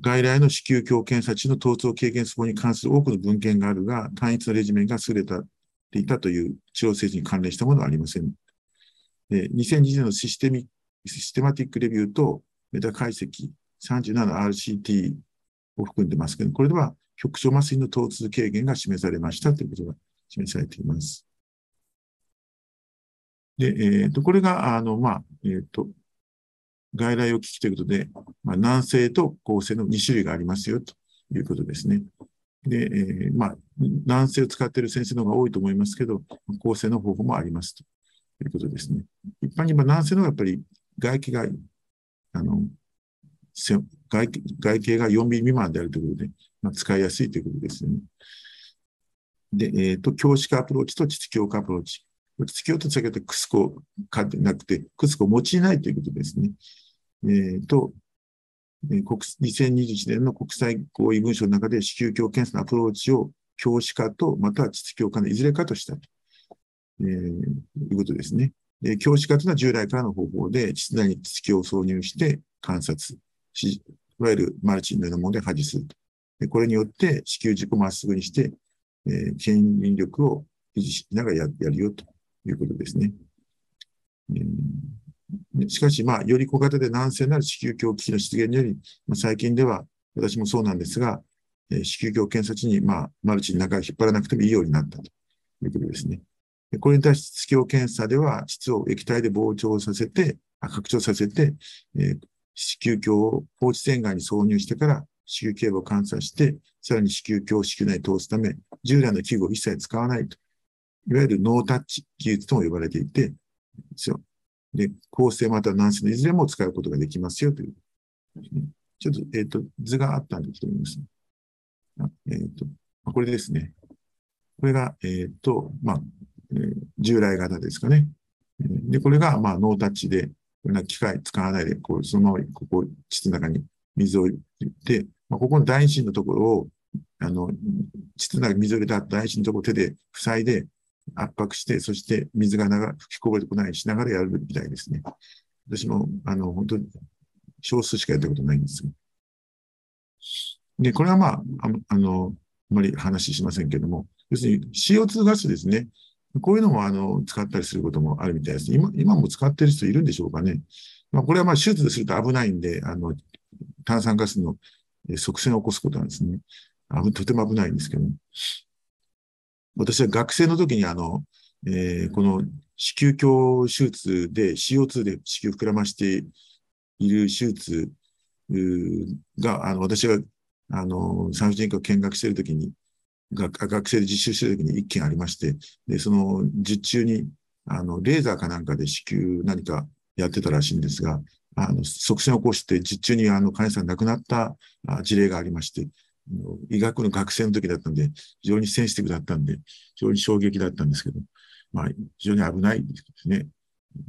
外来の子宮鏡検査値の疼痛軽減するに関する多くの文献があるが、単一のレジメンが優れていたという治療施設に関連したものはありません。で2020年のシステミシステマティックレビューとメタ解析 37RCT を含んでますけど、これでは局所麻酔の疼痛軽減が示されましたということが示されています。で、えっ、ー、と、これが、あの、まあ、えっ、ー、と、外来を聞きということで、まあ、南西と高性の2種類がありますよということですね。で、えー、まあ、南西を使っている先生の方が多いと思いますけど、高性の方法もありますということですね。一般に南西の方がやっぱり外気があの、外外形が 4mm 未満であるということで、まあ、使いやすいということですね。で、えっ、ー、と、教師化アプローチと実教化アプローチ。実教と先ほどクスコかでなくて、クスコを用いないということですね。えっ、ー、と、国2021年の国際合意文書の中で、子宮鏡検査のアプローチを教師化と、または実教化のいずれかとしたと、えー、いうことですね。で教師化というのは従来からの方法で、実内に実教を挿入して観察し、いわゆるマルチのようなもので恥すると。これによって、子宮軸をまっすぐにして、えー、牽引力を維持しながらややるよということですね。えーしかし、まあ、より小型で難性なる子宮鏡機器の出現により、まあ、最近では、私もそうなんですが、えー、子宮鏡検査値に、まあ、マルチに中引っ張らなくてもいいようになったということですね。これに対して、質鏡検査では、質を液体で膨張させて、拡張させて、えー、子宮鏡を放置線外に挿入してから、子宮頸部を観察して、さらに子宮鏡を子宮内に通すため、従来の器具を一切使わないと。いわゆるノータッチ技術とも呼ばれていて、ですよ。で、構成または軟性のいずれも使うことができますよという。ちょっと、えっ、ー、と、図があったんでと思います。えっ、ー、と、これですね。これが、えっ、ー、と、まあ、え、従来型ですかね。で、これが、まあ、ノータッチで、これな機械使わないで、こう、そのまま、ここ、膣の中に水を入れて、まあ、ここの大心のところを、あの、膣の中に水を入れた大心のところを手で塞いで、圧迫して、そして水が流吹きこぼれてこないしながらやるみたいですね。私も、あの、本当に少数しかやったことないんですで、これはまあ、ああの、あまり話しませんけども、要するに CO2 ガスですね。こういうのも、あの、使ったりすることもあるみたいです。今、今も使ってる人いるんでしょうかね。まあ、これはまあ、手術すると危ないんで、あの、炭酸ガスの側線を起こすことなんですね。とても危ないんですけど、私は学生の時にあの、えー、この子宮鏡手術で CO2 で子宮膨らましている手術が、あの、私が、あの、産婦人科を見学している時に、学生で実習している時に一件ありまして、で、その実中に、あの、レーザーかなんかで子宮何かやってたらしいんですが、あの、側線を起こして実中にあの、患者さんが亡くなった事例がありまして、医学の学生の時だったんで、非常にセンシティブだったんで、非常に衝撃だったんですけど、まあ、非常に危ないですね。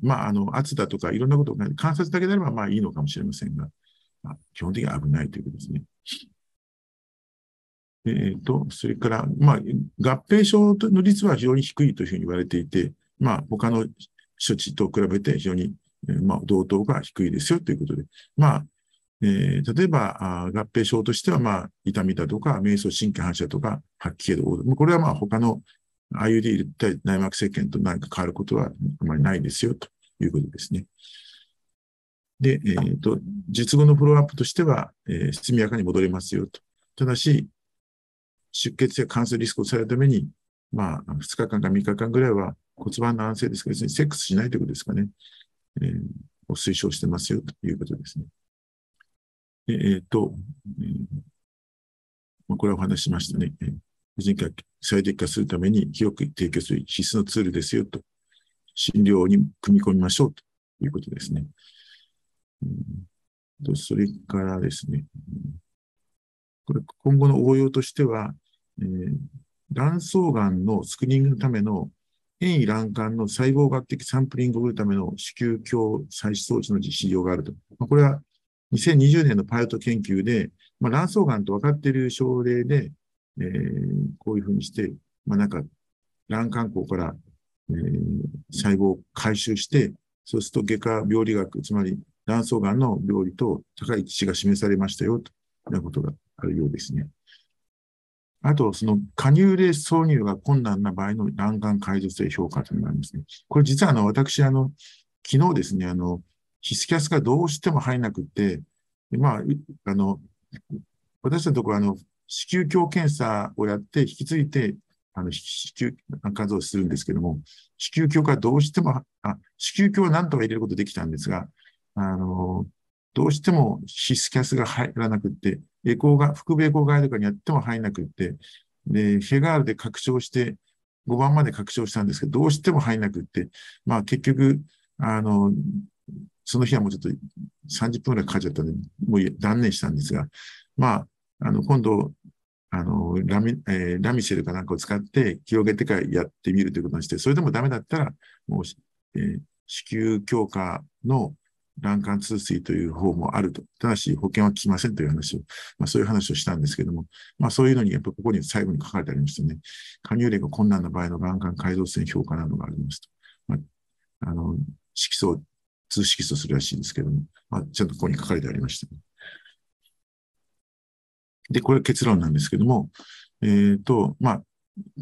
まあ、あの、圧だとかいろんなことが、観察だけであればまあいいのかもしれませんが、まあ、基本的には危ないということですね。えっ、ー、と、それから、まあ、合併症の率は非常に低いというふうに言われていて、まあ、他の処置と比べて非常に、まあ、同等が低いですよということで、まあ、えー、例えば、合併症としては、まあ、痛みだとか、瞑想神経反射とか、吐き気道これはまあ、他の IUD 対内膜石鹸と何か変わることはあまりないですよ、ということですね。で、えっ、ー、と、術後のフォローアップとしては、えー、速やかに戻れますよ、と。ただし、出血や感染リスクを抑えるために、まあ、2日間か3日間ぐらいは骨盤の安静ですけど、セックスしないということですかね。えー、を推奨してますよ、ということですね。えっ、ー、と、えーまあ、これはお話しましたね。婦人科最適化するために広く提供する必須のツールですよと、診療に組み込みましょうということですね。うん、とそれからですね、これ今後の応用としては、えー、卵巣がんのスクリーニングのための変異卵管の細胞学的サンプリングをするための子宮鏡採取装置の実施用があると。まあ、これは2020年のパイロット研究で、まあ、卵巣がんと分かっている症例で、えー、こういうふうにして、まあ、なんか、卵管口から、えー、細胞を回収して、そうすると外科病理学、つまり卵巣がんの病理と高い致死が示されましたよ、というようなことがあるようですね。あと、その加入例挿入が困難な場合の卵管解除性評価というのがありますね。これ実はあの、私、あの、昨日ですね、あの、ヒスキャスがどうしても入らなくて、まあ、あの、私のところ、あの、子宮鏡検査をやって、引き継いで、あの、子宮肝臓をするんですけども、子宮鏡がどうしても、あ、子宮鏡は何とか入れることできたんですが、あの、どうしてもヒスキャスが入らなくって、エコーが、腹部エコーガイドかにやっても入らなくって、で、フェガールで拡張して、5番まで拡張したんですけど、どうしても入らなくって、まあ結局、あの、その日はもうちょっと30分くらいかかっちゃったんで、もう断念したんですが、まあ、あの、今度、あの、ラミ、えー、ラミシェルかなんかを使って広げてからやってみるということにして、それでもダメだったら、もう、えー、子宮強化の卵管通水という方もあると。ただし、保険は効きませんという話を、まあそういう話をしたんですけども、まあそういうのに、やっぱここに最後に書かれてありましてね、加入例が困難な場合の卵管改造線評価などがありますと。まあ、あの、色素、通色素するらしいんですけども、まあちゃんとここに書かれてありました、ね。で、これ結論なんですけども、えっ、ー、と、まあ、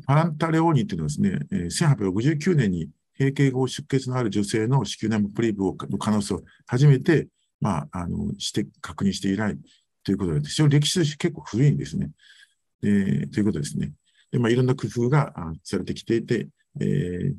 パランタレオーニっていうのはですね、1869年に閉経後出血のある女性の子宮内膜プリーブの可能性を初めて、まあ、あの、して、確認して以来ということで、非常に歴史として結構古いんですね。えということですね。で、まあ、いろんな工夫がされてきていて、えー、やっ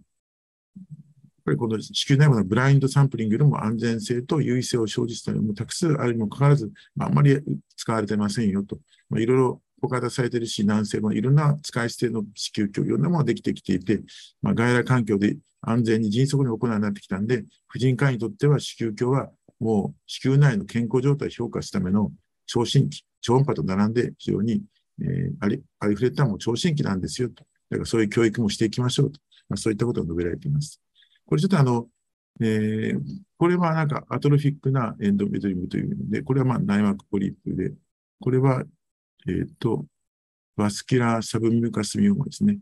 ぱりこの子宮内膜のブラインドサンプリングよりも安全性と優位性を生じたのもたくさんあるにもかかわらず、まあ、あんまり使われてませんよと。まあ、いろいろ小型されているし、男性もいろんな使い捨ての子宮鏡、いろんなものができてきていて、まあ、外来環境で安全に迅速に行うようになってきたんで、婦人科医にとっては子宮鏡はもう子宮内の健康状態を評価するための聴診器、超音波と並んで非常に、えー、ありありふれたもう聴診器なんですよと。だからそういう教育もしていきましょうと。まあ、そういったことが述べられています。これちょっとあの、えー、これはなんかアトロフィックなエンドメトリムというので、これはまあ内膜ポリープで、これはえっ、ー、と、バスキュラーサブミュカスミオーマですね。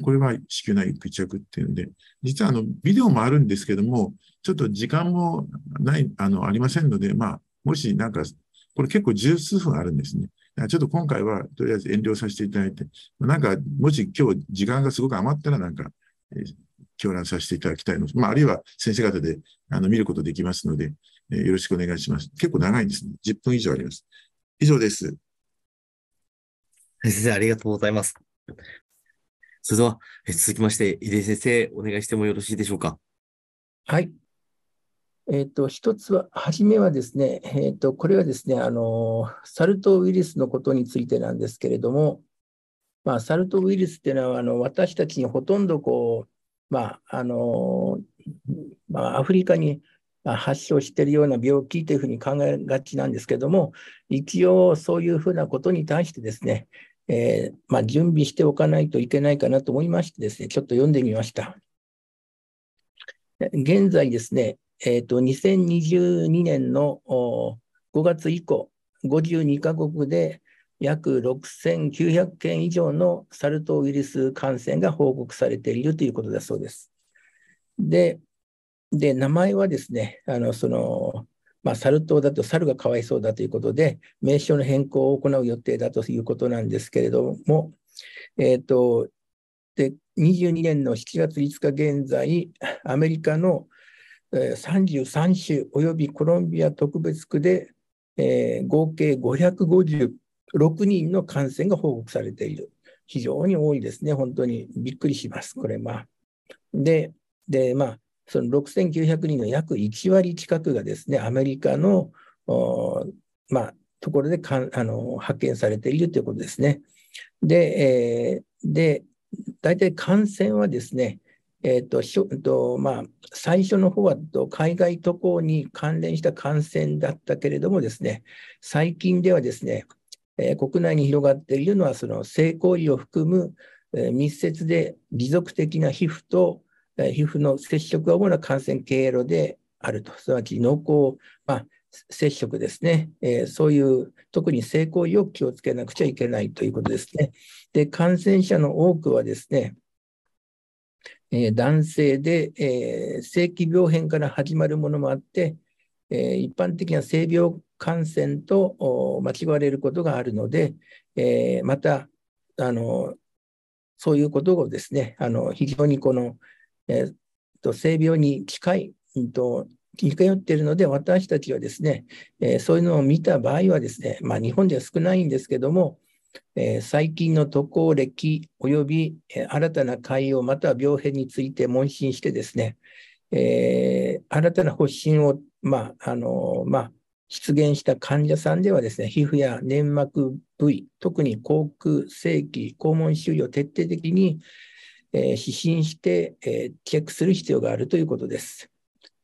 これは子宮内屈着っていうので、実はあの、ビデオもあるんですけども、ちょっと時間もない、あの、ありませんので、まあ、もしなんか、これ結構十数分あるんですね。ちょっと今回はとりあえず遠慮させていただいて、なんか、もし今日時間がすごく余ったらなんか、えー、教覧させていただきたいの。まあ、あるいは先生方であの見ることできますので、えー、よろしくお願いします。結構長いんですね。10分以上あります。以上です。先生、ありがとうございます。それでは、続きまして、井出先生、お願いしてもよろしいでしょうか？はい。えっ、ー、と、一つは、はじめはですね、えっ、ー、と、これはですね、あの、サル痘ウイルスのことについてなんですけれども、まあ、サル痘ウイルスっていうのは、あの、私たちにほとんどこう、まあ、あの、まあ、アフリカに発症しているような病気というふうに考えがちなんですけれども、一応そういうふうなことに対してですね、えー、まあ、準備しておかないといけないかなと思いましてですね、ちょっと読んでみました。現在ですね、えーと、2022年の5月以降、52カ国で約6900件以上のサル痘ウイルス感染が報告されているということだそうです。で、で名前はですね、あのそのまあ、サル痘だと猿がかわいそうだということで、名称の変更を行う予定だということなんですけれども、えーと、で22年の7月5日現在、アメリカの33州およびコロンビア特別区で、えー、合計556人の感染が報告されている。非常に多いですね、本当にびっくりします、これは。で、でまあ、その6900人の約1割近くがですね、アメリカの、まあ、ところでかあの発見されているということですね。で、えー、で大体感染はですね、えーとしょとまあ、最初の方はと海外渡航に関連した感染だったけれどもですね、最近ではですね、えー、国内に広がっているのは、その性行為を含む、えー、密接で持続的な皮膚と皮膚の接触が主な感染経路であると、すなわち濃厚、まあ、接触ですね、えー、そういう特に性行為を気をつけなくちゃいけないということですね。で、感染者の多くはですね、えー、男性で、えー、正規病変から始まるものもあって、え、一般的な性病感染と間違われることがあるので、えまたあの、そういうことをですね、あの非常にこのえー、と性病に近い、うんと、似通っているので、私たちはですね、えー、そういうのを見た場合はですね、まあ、日本では少ないんですけども、えー、最近の渡航歴及び、えー、新たな海洋または病変について問診してですね、えー、新たな発疹を、まああのまあ、出現した患者さんではですね、皮膚や粘膜部位、特に口腔、性器、肛門周囲を徹底的に、えー、指針して、えー、チェックする必要があるということです。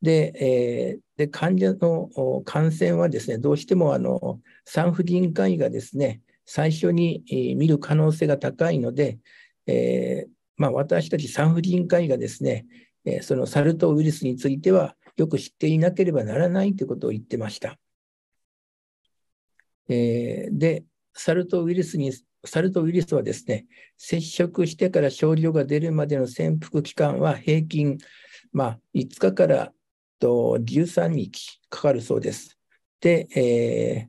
で、えー、で患者の感染はですね、どうしてもあの産婦人科医がですね、最初に見る可能性が高いので、えーまあ、私たち産婦人科医がですね、えー、そのサル痘ウイルスについてはよく知っていなければならないということを言ってました。えー、で、サル痘ウイルスに、サル痘ウイルスはですね、接触してから症状が出るまでの潜伏期間は平均、まあ、5日からと13日かかるそうです。で、え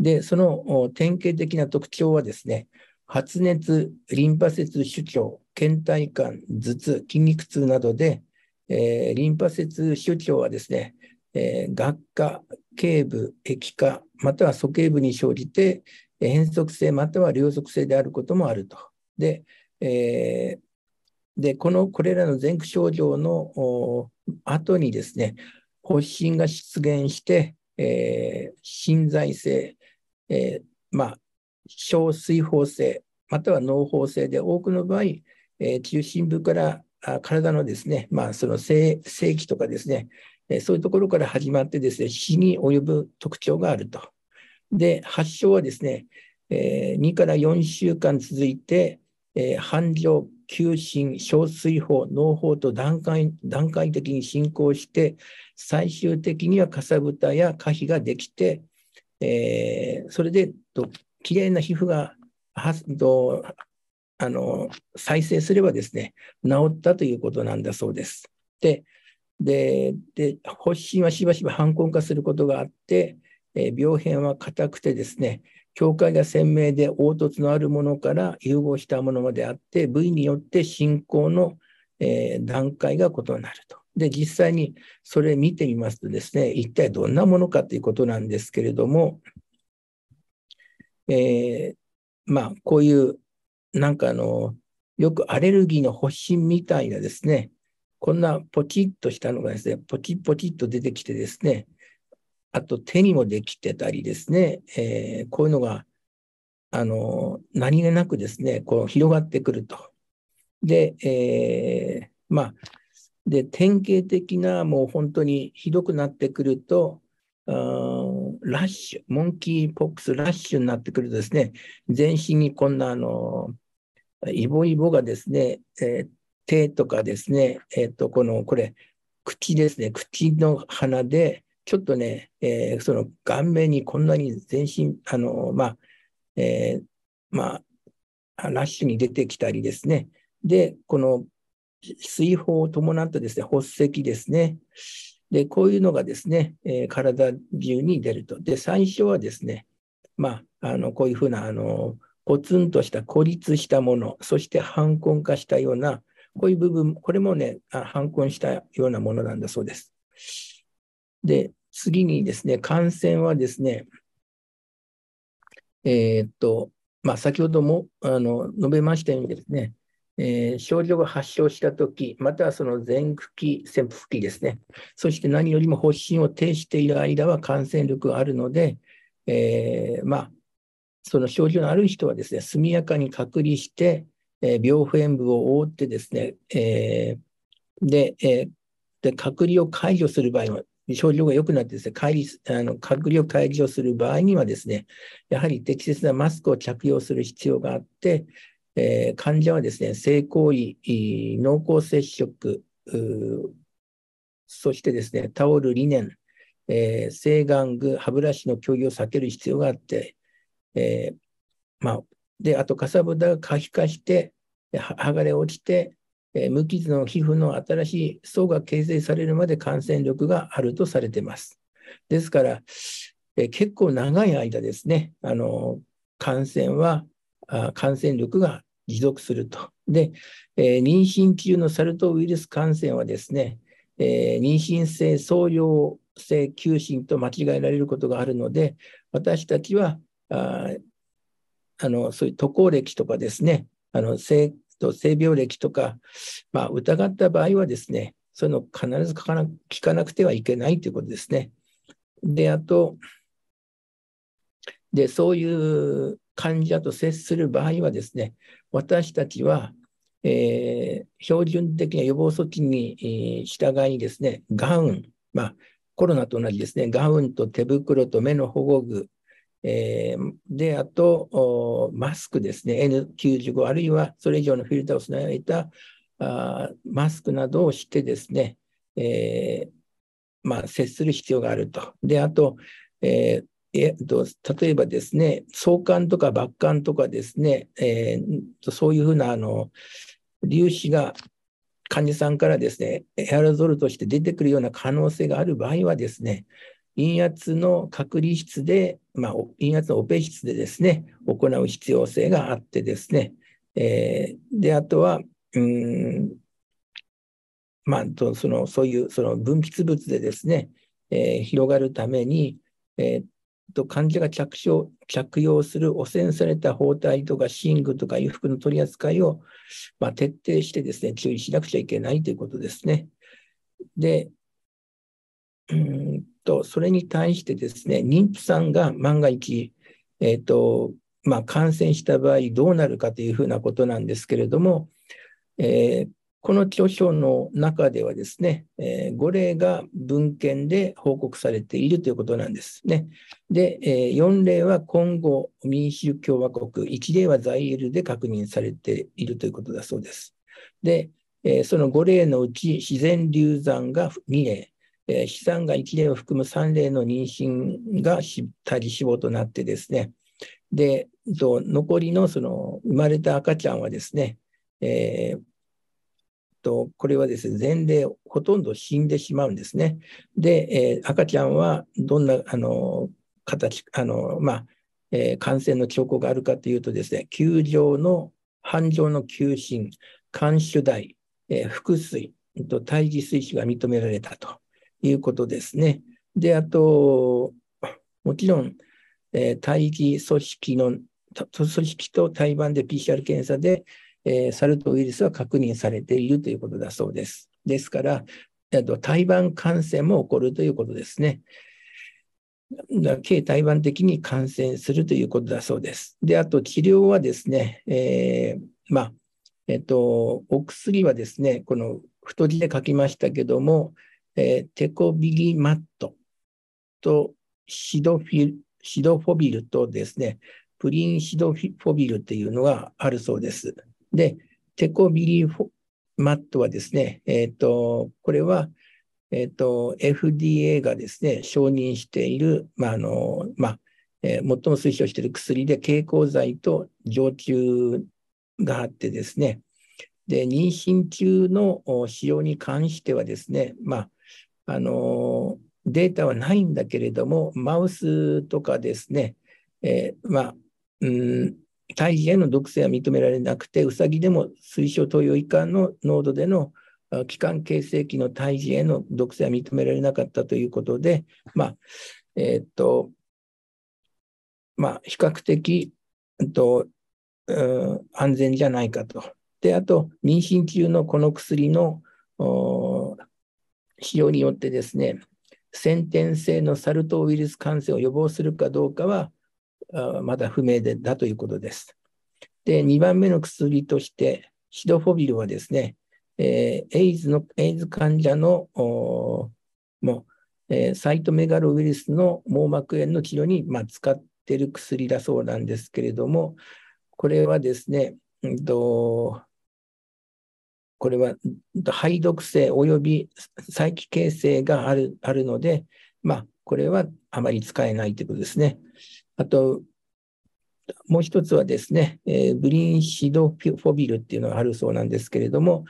ー、でその典型的な特徴はですね、発熱、リンパ節主張、倦怠感、頭痛、筋肉痛などで、えー、リンパ節主張はですね、えー、学科、頸部、液化、または鼠径部に生じて、変則性または両側性であることもあると。で、えー、でこのこれらの前駆症状の後にですね、発疹が出現して、えー、心在性、えー、まあ、小水泡性、または脳胞性で多くの場合、えー、中心部から体のですね、まあ、その性器とかですね、えー、そういうところから始まってですね、死に及ぶ特徴があると。で、発症はですね、えー、2から4週間続いて、えー、繁盛、急進、小水泡、脳胞と段階段階的に進行して、最終的にはかさぶたや可否ができて、えー、それでときれいな皮膚がはとあの再生すればですね、治ったということなんだそうです。で、でで発疹はしばしば反根化することがあって、え、病変は硬くてですね、境界が鮮明で凹凸のあるものから融合したものまであって、部位によって進行の、え、段階が異なると。で、実際にそれ見てみますとですね、一体どんなものかということなんですけれども、えー、まあ、こういう、なんかあの、よくアレルギーの発疹みたいなですね、こんなポチッとしたのがですね、ポチッポチッと出てきてですね、あと手にもできてたりですね、えー、こういうのが、あの、何気なくですね、こう広がってくると。で、えー、まあ、で、典型的なもう本当にひどくなってくると、ラッシュ、モンキーポックスラッシュになってくるとですね、全身にこんなあの、イボイボがですね、えー、手とかですね、えっ、ー、と、この、これ、口ですね、口の鼻で、ちょっとね、えー、その顔面にこんなに全身、あの、まあ、えー、まあ、ラッシュに出てきたりですね。で、この水泡を伴ってですね、発石ですね。で、こういうのがですね、えー、体中に出ると。で、最初はですね、まあ、あのこういうふうな、あの、ポツンとした孤立したもの、そして反根化したような、こういう部分、これもね、反根したようなものなんだそうです。で、次にですね、感染はですね、えー、っと、まあ、先ほどもあの述べましたようにですね、えー、症状が発症したとき、またはその前駆期、潜伏期ですね、そして何よりも発疹を呈している間は感染力があるので、えー、まあ、その症状のある人はですね、速やかに隔離して、えー、病変部を覆ってですね、え、で、え、で隔離を解除する場合は、症状が良くなってですね、帰りあの隔離を解除する場合にはですね、やはり適切なマスクを着用する必要があって、えー、患者はですね、性行為、濃厚接触、そしてですね、タオル、リネン、えー、性玩具、歯ブラシの共有を避ける必要があって、えー、まあ、で、あと、かさぶたが可否化して、剥がれ落ちて、え無傷の皮膚の新しい層が形成されるまで感染力があるとされてます。ですから、え結構長い間ですね、あの感染はあ感染力が持続すると。で、え、妊娠中のサル痘ウイルス感染はですね、え、妊娠性創用性急進と間違えられることがあるので、私たちはああのそういう渡航歴とかですね、あの性と性病歴とか、まあ、疑った場合はですね、そういうのを必ず聞かなくてはいけないということですね。で、あと、で、そういう患者と接する場合はですね、私たちは、えー、標準的な予防措置に従いですね、ガウン、まあ、コロナと同じですね、ガウンと手袋と目の保護具、えー、で、あと、マスクですね、N95、あるいはそれ以上のフィルターを備えたあマスクなどをしてですね、えー、まあ、接する必要があると。で、あと、えーえっと、例えばですね、相関とか抜管とかですね、えー、そういうふうなあの粒子が患者さんからですね、エアロゾルとして出てくるような可能性がある場合はですね、陰圧の隔離室で、まあ、陰圧のオペ室でですね、行う必要性があってですね、えー、で、あとは、うん、まあ、そのそういうその分泌物でですね、えー、広がるために、えー、と患者が着用着用する汚染された包帯とか寝具とか衣服の取り扱いを、まあ、徹底してですね、注意しなくちゃいけないということですね。で、うんとそれに対してですね、妊婦さんが万が一、えーとまあ、感染した場合どうなるかというふうなことなんですけれども、えー、この著書の中ではですね、えー、5例が文献で報告されているということなんですね。で、えー、4例は今後民主共和国、1例はザイールで確認されているということだそうです。で、えー、その5例のうち自然流産が2例、えー、死産が1例を含む3例の妊娠が多理死亡となってですね、で、残りのその生まれた赤ちゃんはですね、えー、と、これはですね、前例ほとんど死んでしまうんですね。で、えー、赤ちゃんはどんな、あの、形、あの、まあ、えー、感染の兆候があるかというとですね、球状の、繁盛の球心、肝主大、えー、腹水と胎児水死が認められたということですね。で、あと、もちろん、えー、胎児組織の、組織と胎盤で PCR 検査で、えー、サル痘ウイルスは確認されているということだそうです。ですから、胎盤感染も起こるということですね。軽胎盤的に感染するということだそうです。で、あと治療はですね、えー、まあ、えっと、お薬はですね、この太字で書きましたけども、えー、テコビリマットとシドフィシドフォビルとですね、プリンシドフォビルっていうのがあるそうです。で、テコビリマットはですね、えっ、ー、と、これは、えっ、ー、と、FDA がですね、承認している、まあ、あの、まあ、えー、最も推奨している薬で、経口剤と常駐があってですね、で、妊娠中の使用に関してはですね、まあ、あの、データはないんだけれども、マウスとかですね、えー、まあ、うん、胎児への毒性は認められなくて、ウサギでも推奨投与以下の濃度での気管形成期の胎児への毒性は認められなかったということで、まあ、えー、っと、まあ、比較的、えっと、安全じゃないかと。で、あと、妊娠中のこの薬の使用によってですね、先天性のサル痘ウイルス感染を予防するかどうかは、まだ不明でだということです。で、2番目の薬として、シドフォビルはですね、えー、エイズの、エイズ患者の、もう、えー、サイトメガロウイルスの網膜炎の治療に、まあ、使っている薬だそうなんですけれども、これはですね、うんと、これは肺毒性及び再帰形成があるあるので、まあ、これはあまり使えないということですね。あと、もう一つはですね、えー、ブリンシドフォビルっていうのがあるそうなんですけれども、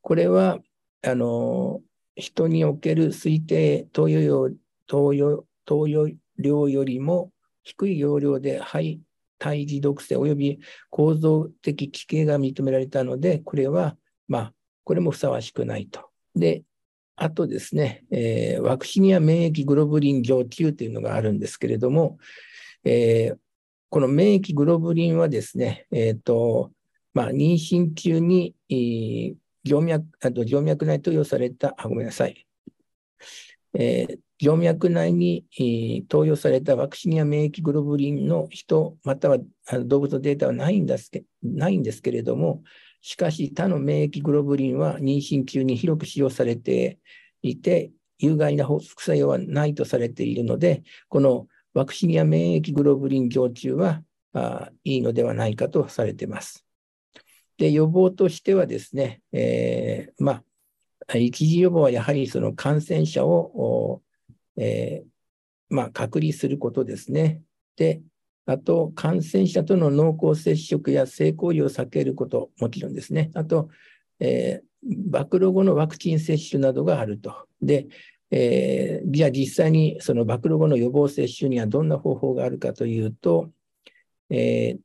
これは、あの、人における推定投与用投与投与量よりも低い容量で肺胎児毒性及び構造的奇形が認められたので、これは、まあ、これもふさわしくないと。で、あとですね、えー、ワクシニア免疫グロブリン上級というのがあるんですけれども、えー、この免疫グロブリンはですね、えーとまあ、妊娠中に、えー、静脈あと静脈内投与された、あごめんなさい、えー、静脈内に、えー、投与されたワクチンや免疫グロブリンの人、または動物のデータはないんですけないんですけれども、しかし他の免疫グロブリンは妊娠中に広く使用されていて、有害な副作用はないとされているので、このワクチンや免疫グロブリン常駐はあいいのではないかとされています。で、予防としてはですね、えー、まあ、一時予防はやはりその感染者を、えー、まあ、隔離することですね。で、あと、感染者との濃厚接触や性行為を避けること、もちろんですね。あと、えー、暴露後のワクチン接種などがあると。で、えー、じゃあ実際にその暴露後の予防接種にはどんな方法があるかというと、え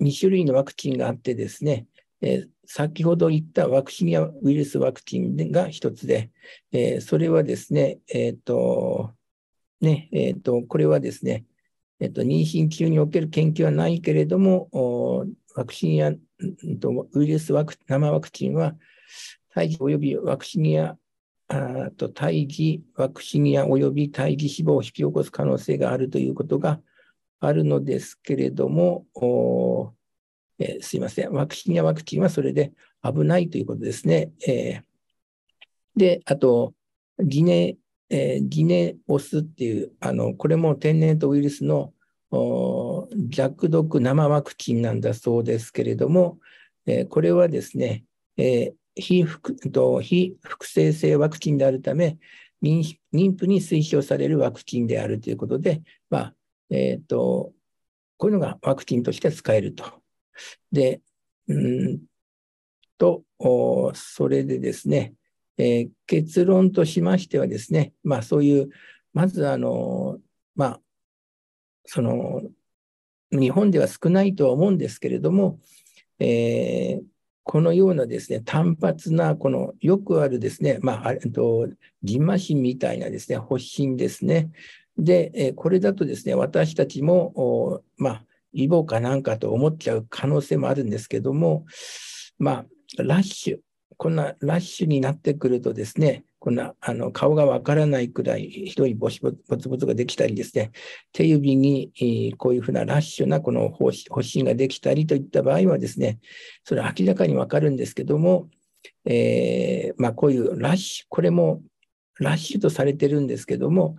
ー、2種類のワクチンがあってですね、えー、先ほど言ったワクチンやウイルスワクチンが一つで、え、それはですね、えっ、と、ね、えっ、と、これはですね、えっ、と、妊娠中における研究はないけれども、ワクチンや、ウイルスワク生ワクチンは、胎児及びワクチンやあと胎児ワクチンや及び胎児死亡を引き起こす可能性があるということがあるのですけれども、えー、すいません、ワクチンやワクチンはそれで危ないということですね。えー、で、あと、ギネ、えー、ギネオスっていう、あのこれも天然痘ウイルスの弱毒生ワクチンなんだそうですけれども、えー、これはですね、えー非複と非複製性ワクチンであるため、妊婦に推奨されるワクチンであるということで、まあえーと、こういうのがワクチンとして使えると。で、うんと、それでですね、えー、結論としましてはですね、まあそういう、まずあの、まあ、その、日本では少ないとは思うんですけれども、えー、このようなですね、単発な、このよくあるですね、まあ、えっと、ジンマシンみたいなですね、発疹ですね。で、えこれだとですね、私たちも、まあ、イボかなんかと思っちゃう可能性もあるんですけども、まあ、ラッシュ、こんなラッシュになってくるとですね、こんなあの顔がわからないくらいひどいボシボツボツができたりですね、手指に、えー、こういうふうなラッシュなこの発疹ができたりといった場合はですね、それは明らかにわかるんですけども、えー、まあ、こういうラッシュ、これもラッシュとされてるんですけども、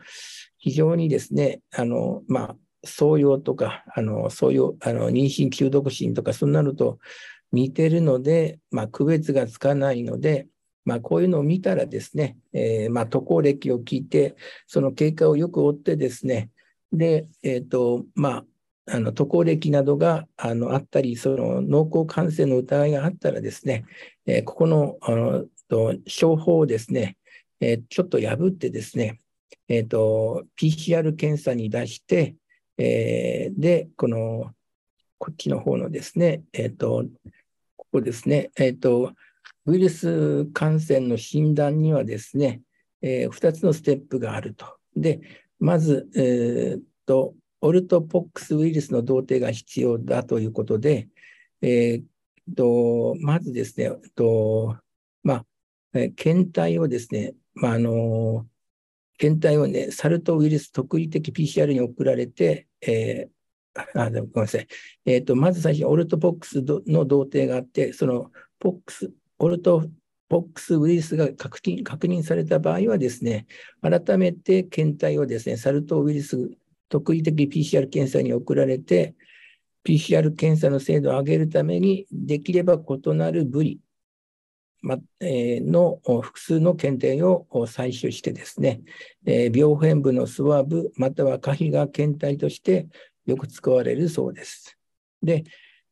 非常にですね、あの、まあ、創用とか、あの、そういう、あの、妊娠中毒疹とか、そんなのと似てるので、まあ、区別がつかないので、まあ、こういうのを見たらですね、えー、まあ、渡航歴を聞いて、その経過をよく追ってですね、で、えっ、ー、と、まあ、あの渡航歴などがあのあったり、その濃厚感染の疑いがあったらですね、えー、ここのあのと商法をですね、えー、ちょっと破ってですね、えーと、PCR 検査に出して、えー、で、この、こっちの方のですね、えっ、ー、と、ここですね、えっ、ー、と、ウイルス感染の診断にはですね、えー、2つのステップがあると。で、まず、えー、と、オルトポックスウイルスの同定が必要だということで、えー、とまずですね、とまあ、検体をですね、まあ、あの検体をね、サルトウイルス特異的 PCR に送られて、えー、あ、ごめんなさい。えっ、ー、と、まず最初オルトポックスの同定があって、そのポックス、オルトポックスウイルスが確認確認された場合はですね、改めて検体をですね、サル痘ウイルス特異的 PCR 検査に送られて、PCR 検査の精度を上げるために、できれば異なる部位、の複数の検体を採取してですね、病変部のスワブ、または可否が検体としてよく使われるそうです。で、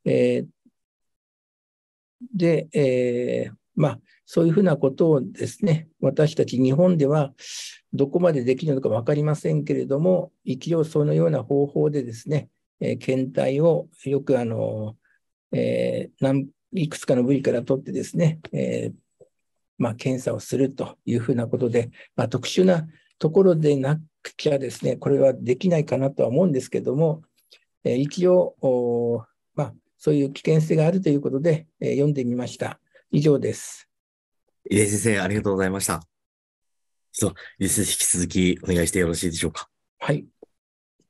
えー、で、えー、まあ、そういうふうなことをですね、私たち日本ではどこまでできるのか分かりませんけれども、一応そのような方法でですね、えー、検体をよくあの、えー、いくつかの部位から取ってですね、えー、まあ、検査をするというふうなことで、まあ、特殊なところでなくちゃですね、これはできないかなとは思うんですけども、えー、一応、まあ、そういう危険性があるということで、えー、読んでみました。以上です。入江先生、ありがとうございました。そう、引き続きお願いしてよろしいでしょうか。はい。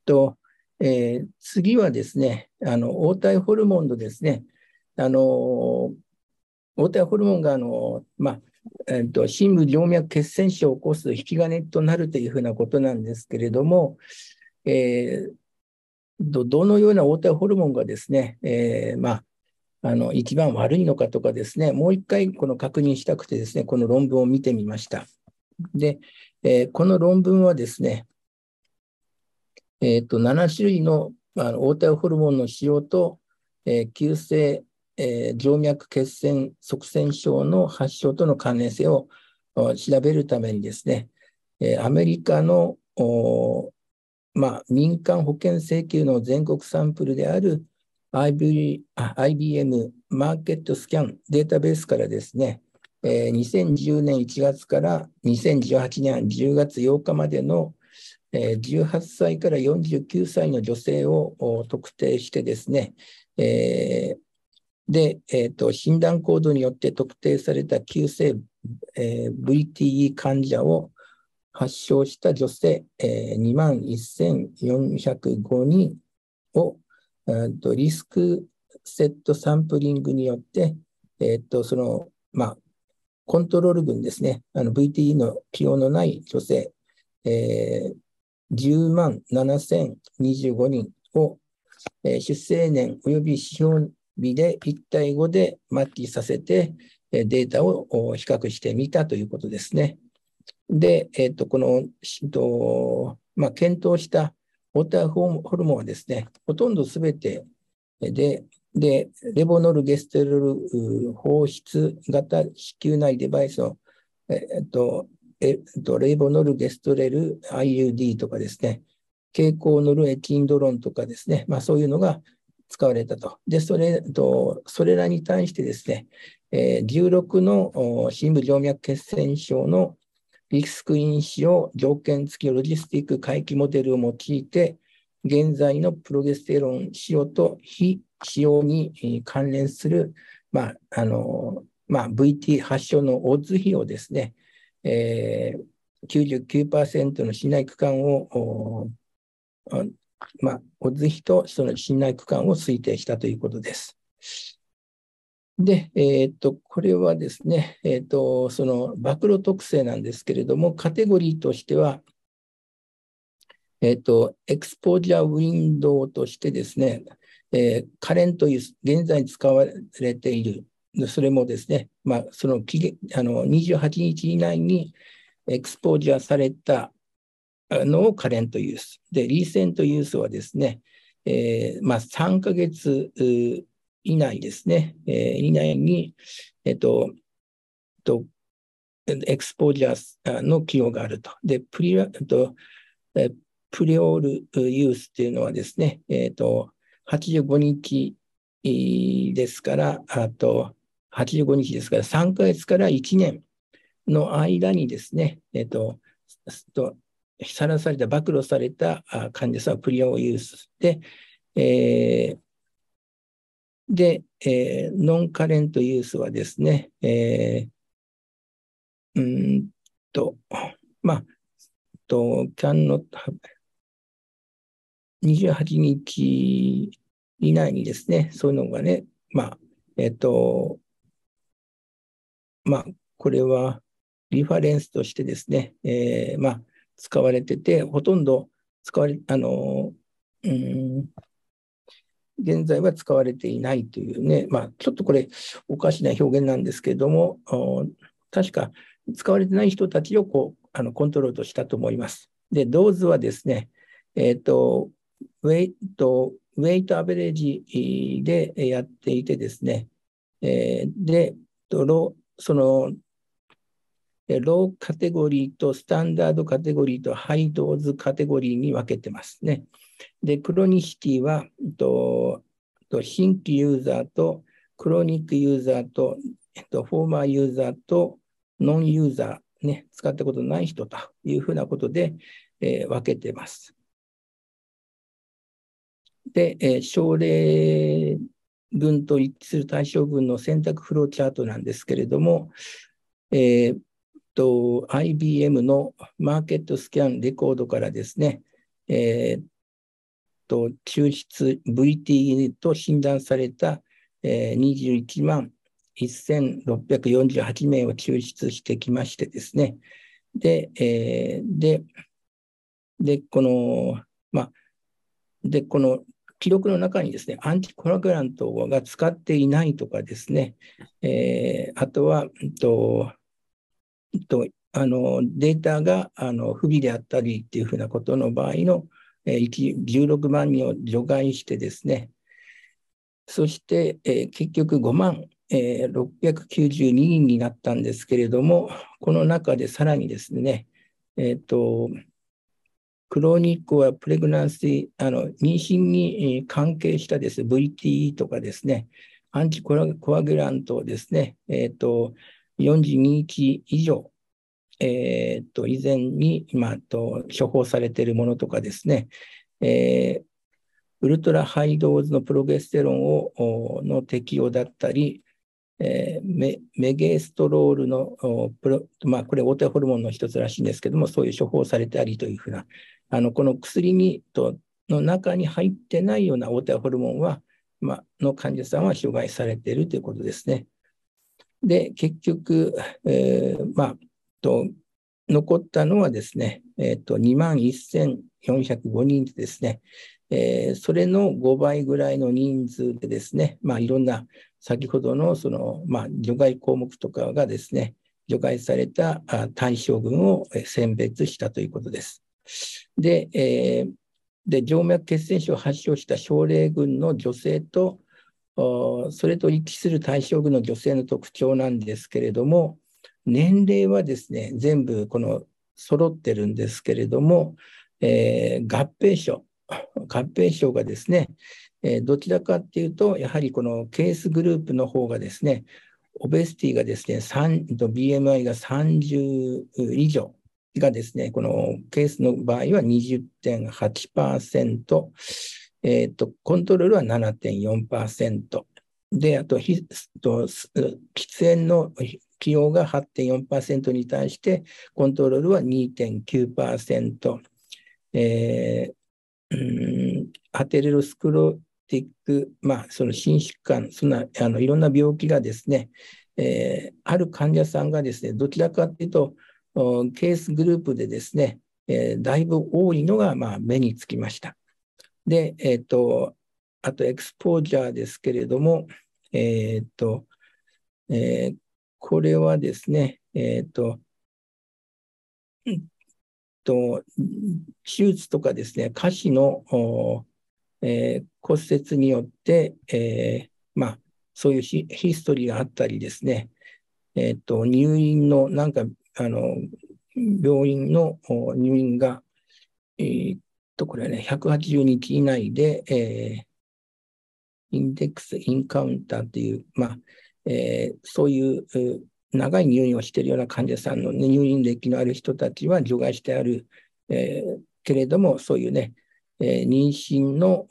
と、えー、次はですね、あの、黄体ホルモンのですね、あの、黄体ホルモンが、あの、まあ、えっと、深部静脈血栓症を起こす引き金となるというふうなことなんですけれども、えー、どどのような黄体ホルモンがですね、えー、まあ、あの一番悪いのかとかですね、もう一回この確認したくてですね、この論文を見てみました。で、えー、この論文はですね、えーと、7種類のあの黄体ホルモンの使用と、えー、急性、えー、静脈血栓塞栓症の発症との関連性を調べるためにですね、えー、アメリカのまあ、民間保険請求の全国サンプルである IB IBM マーケットスキャンデータベースからですね、えー、2010年1月から2018年10月8日までの、18歳から49歳の女性を特定してですね、えー、で、えーと、診断コードによって特定された急性、えー、VTE 患者を発症した女性、えー、2万1405人を、えーと、リスクセットサンプリングによって、えーと、その、まあ、コントロール群ですね、VTE の起用のない女性、えー、10万7025人を、えー、出生年及び指標日で1対5でマッチさせて、データを比較してみたということですね。で、えっと、この、とまあ、検討したウォーターホルモンはですね、ほとんどすべてで、で、レボノルゲステロール放出型子宮内デバイスの、えっと、えっと、レボノルゲストレル IUD とかですね、蛍光ノルエキンドロンとかですね、まあ、そういうのが使われたと。で、それと、それらに対してですね、え、16の深部静脈血栓症のリスク因子を条件付きロジスティック回帰モデルを用いて、現在のプロゲステロン使用と非使用に関連する、まああのまあ、VT 発症のオッズ比をですね、えー、99%の信頼区間を、まあ、オッズ比とその信頼区間を推定したということです。で、えっ、と、これはですね、えっ、と、その暴露特性なんですけれども、カテゴリーとしては、えっ、と、エクスポージャーウィンドウとしてですね、えー、カレントいう現在使われている、それもですね、まあ、その期限あの28日以内にエクスポージャーされたのをカレントユース。で、リーセントユースはですね、えーまあ、3ヶ月以内ですね、えー、以内に、えっと、とエクスポージャーの企業があると。で、プリとプリオールユースっていうのはですね、えっと、85日ですから、あと、85日ですから、3ヶ月から1年の間にですね、えっ、とさらされた、暴露された患者さんはプリオーユースで、えー、で、えー、ノンカレントユースはですね、えー、うんと、まあ、と、can not have 28日以内にですね、そういうのがね、まあ、えっ、ー、と、まあ、これはリファレンスとしてですね、えー、まあ、使われてて、ほとんど使われ、あの、うん、現在は使われていないというね、まあ、ちょっとこれおかしな表現なんですけれども、確か使われてない人たちをこうあのコントロールしたと思います。で、ドーズはですね、えっ、ー、と、ウェイト、ウェイトアベレージでやっていてですね、えー、で、その、ローカテゴリーとスタンダードカテゴリーとハイドーズカテゴリーに分けてますね。で、クロニシティは、とと新規ユーザーとクロニックユーザーと、えっと、フォーマーユーザーとノンユーザー、ね、使ったことない人というふうなことで、えー、分けてます。で、えー、症例群と一致する対象群の選択フローチャートなんですけれども、えー、と IBM のマーケットスキャンレコードからですね、えー、と抽出 VT と診断されたえー、21万1648名を抽出してきましてですね、で、えー、で、で、この、まあ、で、この記録の中にですね、アンチコラグラントが使っていないとかですね、えー、あとは、と、とあのデータがあの不備であったりっていうふうなことの場合の、えー、16万人を除外してですね、そして、えー、結局5万、えー、692人になったんですけれども、この中でさらにですね、えっ、ー、と、クロニックはプレグナンシー、あの妊娠に関係したです、VTE とかですね、アンチコアグラントですね、え、ー、と、42日以上、え、ー、と、以前に今と処方されているものとかですね、えー、ウルトラハイドーズのプロゲステロンをの適用だったり、えー、メメゲストロールのプロ、まあ、これ、オーテホルモンの一つらしいんですけども、そういう処方されたりというふうな、あのこの薬にとの中に入ってないようなオーテホルモンは、まあの患者さんは除外されているということですね。で、結局、えー、まあ、と残ったのはですね、えっー、と2万1405人でですね、えー、それの5倍ぐらいの人数でですね、まあ、いろんな先ほどのその、まあ、除外項目とかがですね、除外された対象群を選別したということです。で、えー、で静脈血栓症を発症した症例群の女性と、それと一致する対象群の女性の特徴なんですけれども、年齢はですね、全部この揃ってるんですけれども、えー、合併症、合併症がですね、えー、どちらかっていうと、やはりこのケースグループの方がですね、オベスティがですね、BMI が30以上がですね、このケースの場合は20.8%、えーと、コントロールは7.4%。で、あと、ひと喫煙の起用が8.4%に対して、コントロールは2.9%。えーうんアテレロスクロティック、まあ、その心疾患、そんなあのいろんな病気がですね、えー、ある患者さんがですね、どちらかというと、ケースグループでですね、えー、だいぶ多いのが、まあ、目につきました。で、えっ、ー、と、あとエクスポージャーですけれども、えっ、と、えー、これはですね、えっ、と、と、手術とかですね、下肢の、えー、骨折によって、えー、まあ、そういうヒストリーがあったりですね、えっ、ー、と、入院の、なんか、あの、病院の入院が、えー、と、これはね、180日以内で、えー、インデックス、インカウンターっていう、まあ、えー、そういう長い入院をしているような患者さんの、ね、入院歴のある人たちは除外してある、えー、けれども、そういうね、えー、妊娠の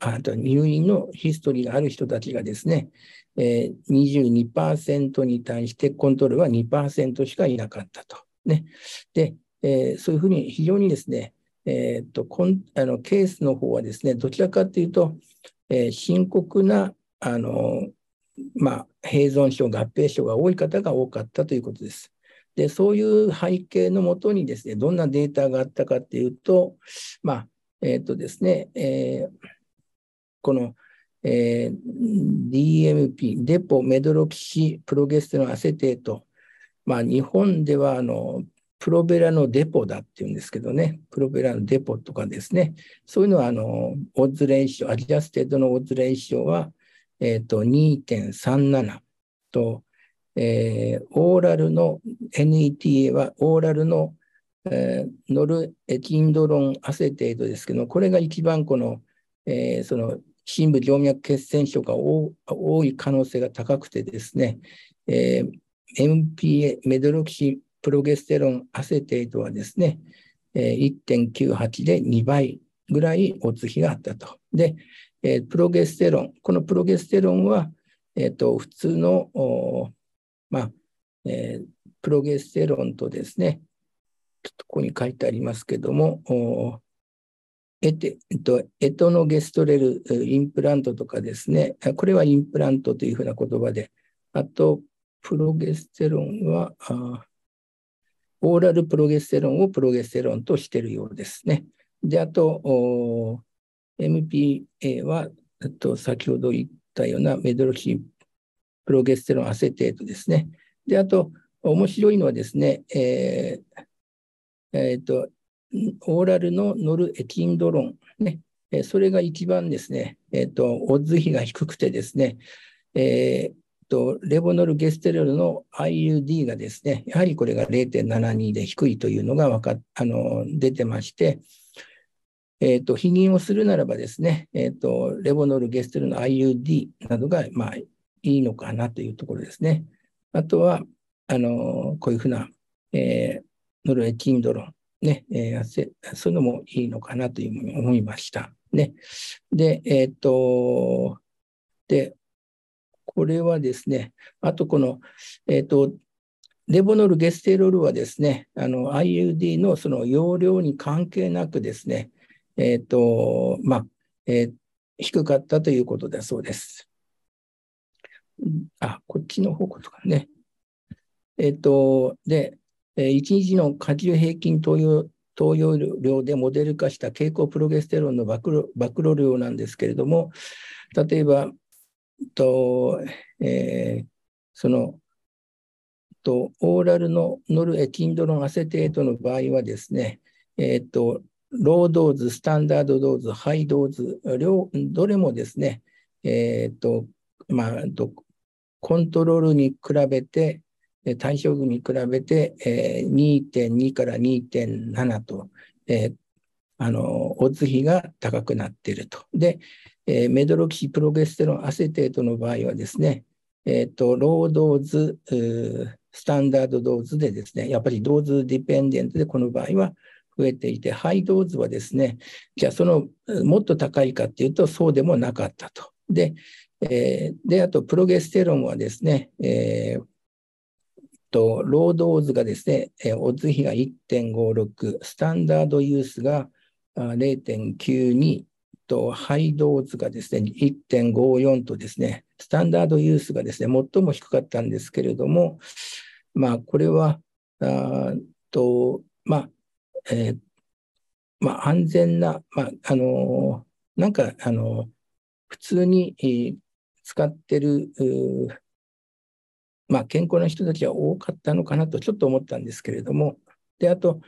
あと入院のヒストリーがある人たちがですね、えー、22%に対してコントロールは2%しかいなかったと。ね、で、えー、そういうふうに非常にですね、えーと、こんあのケースの方はですね、どちらかというと、えー、深刻なあのまあ、併存症、合併症が多い方が多かったということです。で、そういう背景のもとにですね、どんなデータがあったかっていうと、まあ、えっ、ー、とですね、えー、この、えー、DMP、デポメドロキシプロゲステロンアセテート、まあ、日本ではあのプロベラのデポだっていうんですけどね、プロベラのデポとかですね、そういうのはあの odds ratio、adjusted の odds ratio はえー、と2.37と、えー、 oral の NETA は oral の、えー、 norethindrone acetate ですけど、これが一番この、えー、その深部静脈血栓症が多い可能性が高くてですね、えー、MPA、 medroxyprogesterone acetate はですね、1.98で2倍ぐらいおつ比があったと。で、プロゲステロン、このプロゲステロンは、えーと、普通の、まあえー、プロゲステロンとですね、ちょっとここに書いてありますけども、エテ、えと、エトノゲストレルインプラントとかですね、これはインプラントというふうな言葉で、あと、プロゲステロンは、あオーラルプロゲステロンをプロゲステロンとしているようですね。で、あと、MPA は、と先ほど言ったようなメドロキプロゲステロンアセテートですね。で、あと、面白いのはですね、えーえーと、オーラルのノルエキンドロン、ね、それが一番ですね、えーと、オッズ比が低くてですね、えーと、レボノルゲステロールの IUD がですね、やはりこれが0.72で低いというのがわかあの出てまして、えーと、否認をするならばですね、えーと、レボノルゲステロールの IUD などが、まあ、いいのかなというところですね。あとは、あのこういうふうな、えー、ノルエキンドロン、ね、えー、そういうのもいいのかなというふうに思いました。ね。で、えっ、ー、と、で、これはですね、あとこの、えっ、ー、と、レボノルゲステロールはですね、の IUD のその容量に関係なくですね、えっ、ー、と、まあ、えー、低かったということだそうです。あ、こっちの方向とかね。えっ、と、で、1日の加重平均投与投与量でモデル化した経口プロゲステロンの暴露暴露量なんですけれども、例えば、とえー、そのと oral の norethindrone acetate の場合はですね、えーと、 low dose、standard dose、high dose、両どれもですね、えーとまあ、コントロールに比べて、対照群に比べて、えー、2.2から2.7と、えー、あの、オッズ比が高くなっていると。で、えー、 medroxyprogesterone acetate の場合はですね、えっ、ー、と、 low dose、standard dose でですね、やっぱり dose dependent でこの場合は増えていて、 high dose はですね、じゃあそのもっと高いかっていうとそうでもなかったと。で、えー、で、あとプロゲステロンはですね、えー、と、 low dose がですね、えー、オッズ比が1.56、 standard dose が0.92と、 high dose がですね、1.54とですね、 standard dose がですね、最も低かったんですけれども、まあ、これは、あと、まあ、えー、まあ、安全な、まあ、あのー、なんか、あのー、普通に、え、使ってる、まあ、健康な人たちは多かったのかなとちょっと思ったんですけれども、で、あと、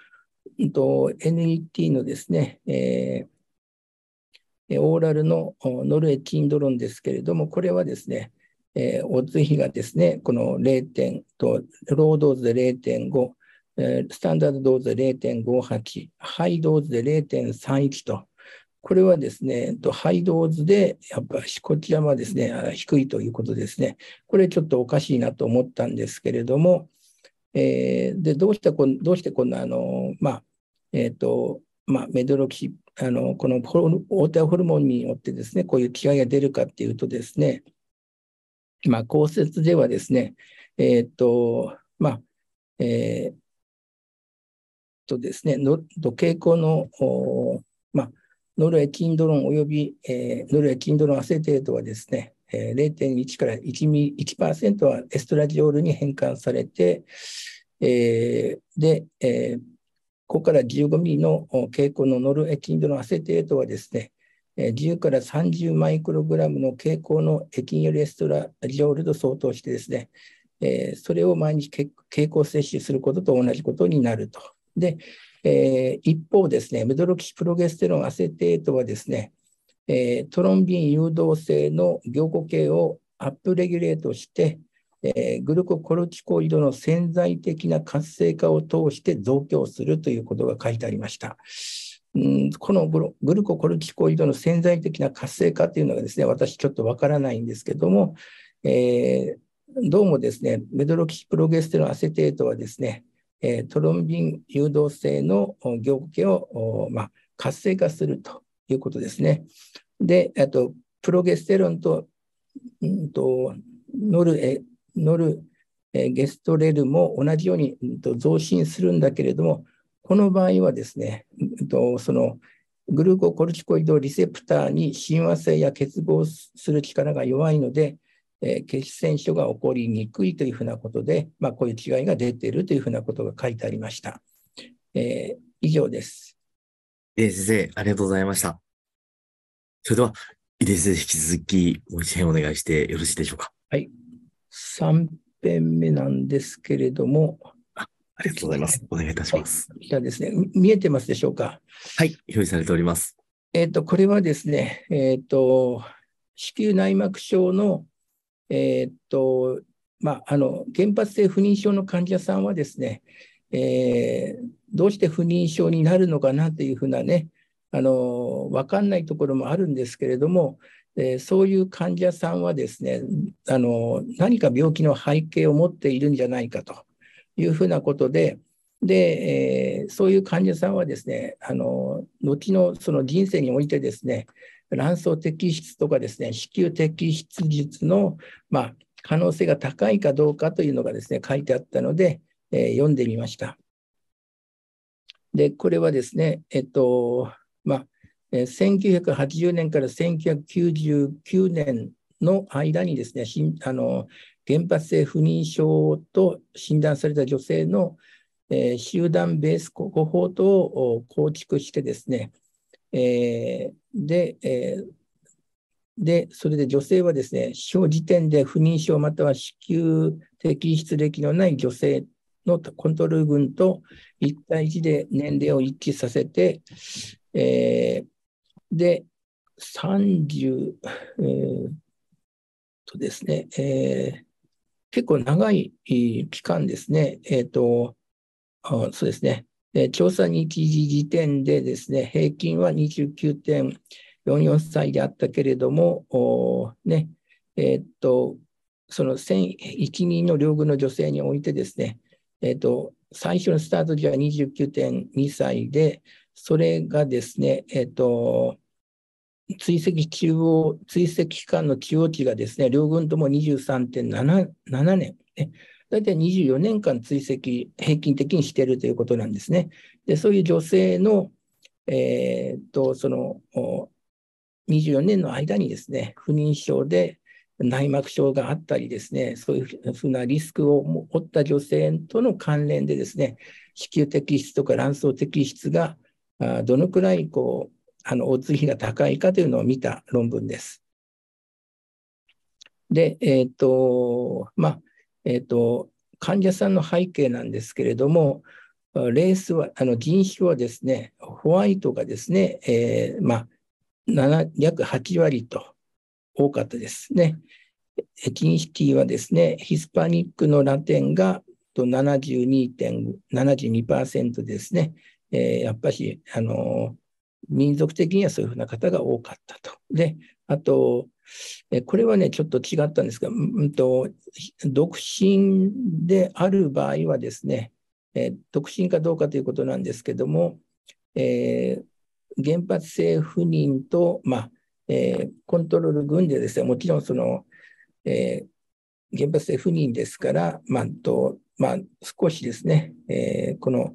と NET のですね、えー、オーラルのノルエキンドロンですけれども、これはですね、えー、オッズ比がですね、この0点と、ロードーズで0.5、えー、スタンダードドーズで0.58、ハイドーズで0.31と、これはですね、ハイドーズで、やっぱりこちらはですね、低いということですね。これちょっとおかしいなと思ったんですけれども、えー、でどうしてこどうしてこんな、あの、まあ、えっ、ー、と、まあ、メドロキ、あの、この黄体ホルモンによってですね、こういう違いが出るかっていうとですね、まあ、考察ではですね、えっ、と、まあ、えー、とですね、の経口の、まあ、 norethindrone 及び、えー、 norethindrone acetate はですね、えー、0.1から1ミ1%はエストラジオールに変換されて、えー、で、えー、ここから15ミリの経口の norethindrone acetate はですね、10から30マイクログラムの経口の ethinyl estradiol と相当してですね、それを毎日経口摂取することと同じことになると。で、一方ですね、 medroxyprogesterone acetate はですね、トロンビン誘導性の凝固系を upregulate して、えー、グルココルチコイドの潜在的な活性化を通して増強するということが書いてありました。うん、このグルココルチコイドの潜在的な活性化というのがですね、私ちょっとわからないんですけども、えー、どうもですね、メドロキプロゲステロンアセテートはですね、えトロンビン誘導性の凝固系を、まあ、活性化するということですね。で、あと、プロゲステロンと、うんとノルエノルえゲストレルも同じように、増進するんだけれども、この場合はですね、そのグルココルチコイドリセプターに親和性や結合する力が弱いので、えー、血栓症が起こりにくいというふうなことで、まあ、こういう違いが出ているというふうなことが書いてありました。えー、以上です。井出先生、ありがとうございました。それでは、井出先生、引き続きもう一編お願いしてよろしいでしょうか？はい。3編目なんですけれども、ありがとうございます。お願いいたします。じゃあですね、見えてますでしょうか？はい、表示されております。えっ、ー、と、これはですね、えっ、ー、と、子宮内膜症の、えっ、ー、と、まあ、あの、原発性不妊症の患者さんはですね、えー、どうして不妊症になるのかなというふうなね、あの、わかんないところもあるんですけれども、え、そういう患者さんはですね、あの、何か病気の背景を持っているんじゃないかと。いうふうなことで、で、えー、そういう患者さんはですね、あの後のその人生においてですね、卵巣摘出とかですね、子宮摘出術の、まあ、可能性が高いかどうかというのがですね、書いてあったので、えー、読んでみました。で、これはですね、えっと、まあ、1980年から1999年の間にですね、あの原発性不妊症と診断された女性の、えー、集団ベースコホートを構築してですね、えー、で、えー、で、それで女性はですね、小時点で不妊症または子宮摘出歴のない女性のコントロール群と1対1で年齢を一致させて、えー、で、30、えー、とですね、えー、結構長い期間ですね、えっ、ー、と、そうですね、え調査日時時点でですね、平均は29.44歳であったけれども、ね、えっ、ー、と、その1001人の両軍の女性においてですね、えっ、と、最初のスタート時は29.2歳で、それがですね、えっ、と、追跡中央、追跡期間の中央値がですね、両軍とも23.7年、ね、大体24年間追跡、平均的にしているということなんですね。でそういう女性の、えー、っと、その、24年の間にですね、不妊症で内膜症があったりですね、そういうふうなリスクを負った女性との関連でですね、子宮摘出とか卵巣摘出がどのくらいこうあの、大津比が高いかというのを見た論文です。で、えっ、ー、と、まあ、えっ、ー、と、患者さんの背景なんですけれども、レースは、あの人種はですね、ホワイトがですね、えー、まあ、約8割と多かったですね。エチニシティはですね、ヒスパニックのラテンが72.72%ですね。えー、やっぱし、あの民族的にはそういうふうな方が多かったと。で、あと、えこれはね、ちょっと違ったんですが、うんと、独身である場合はですね、え独身かどうかということなんですけども、えー、原発性不妊と、まあえー、コントロール群でですね、もちろんその、え、原発性不妊ですから、まあとまあ、少しですね、えこの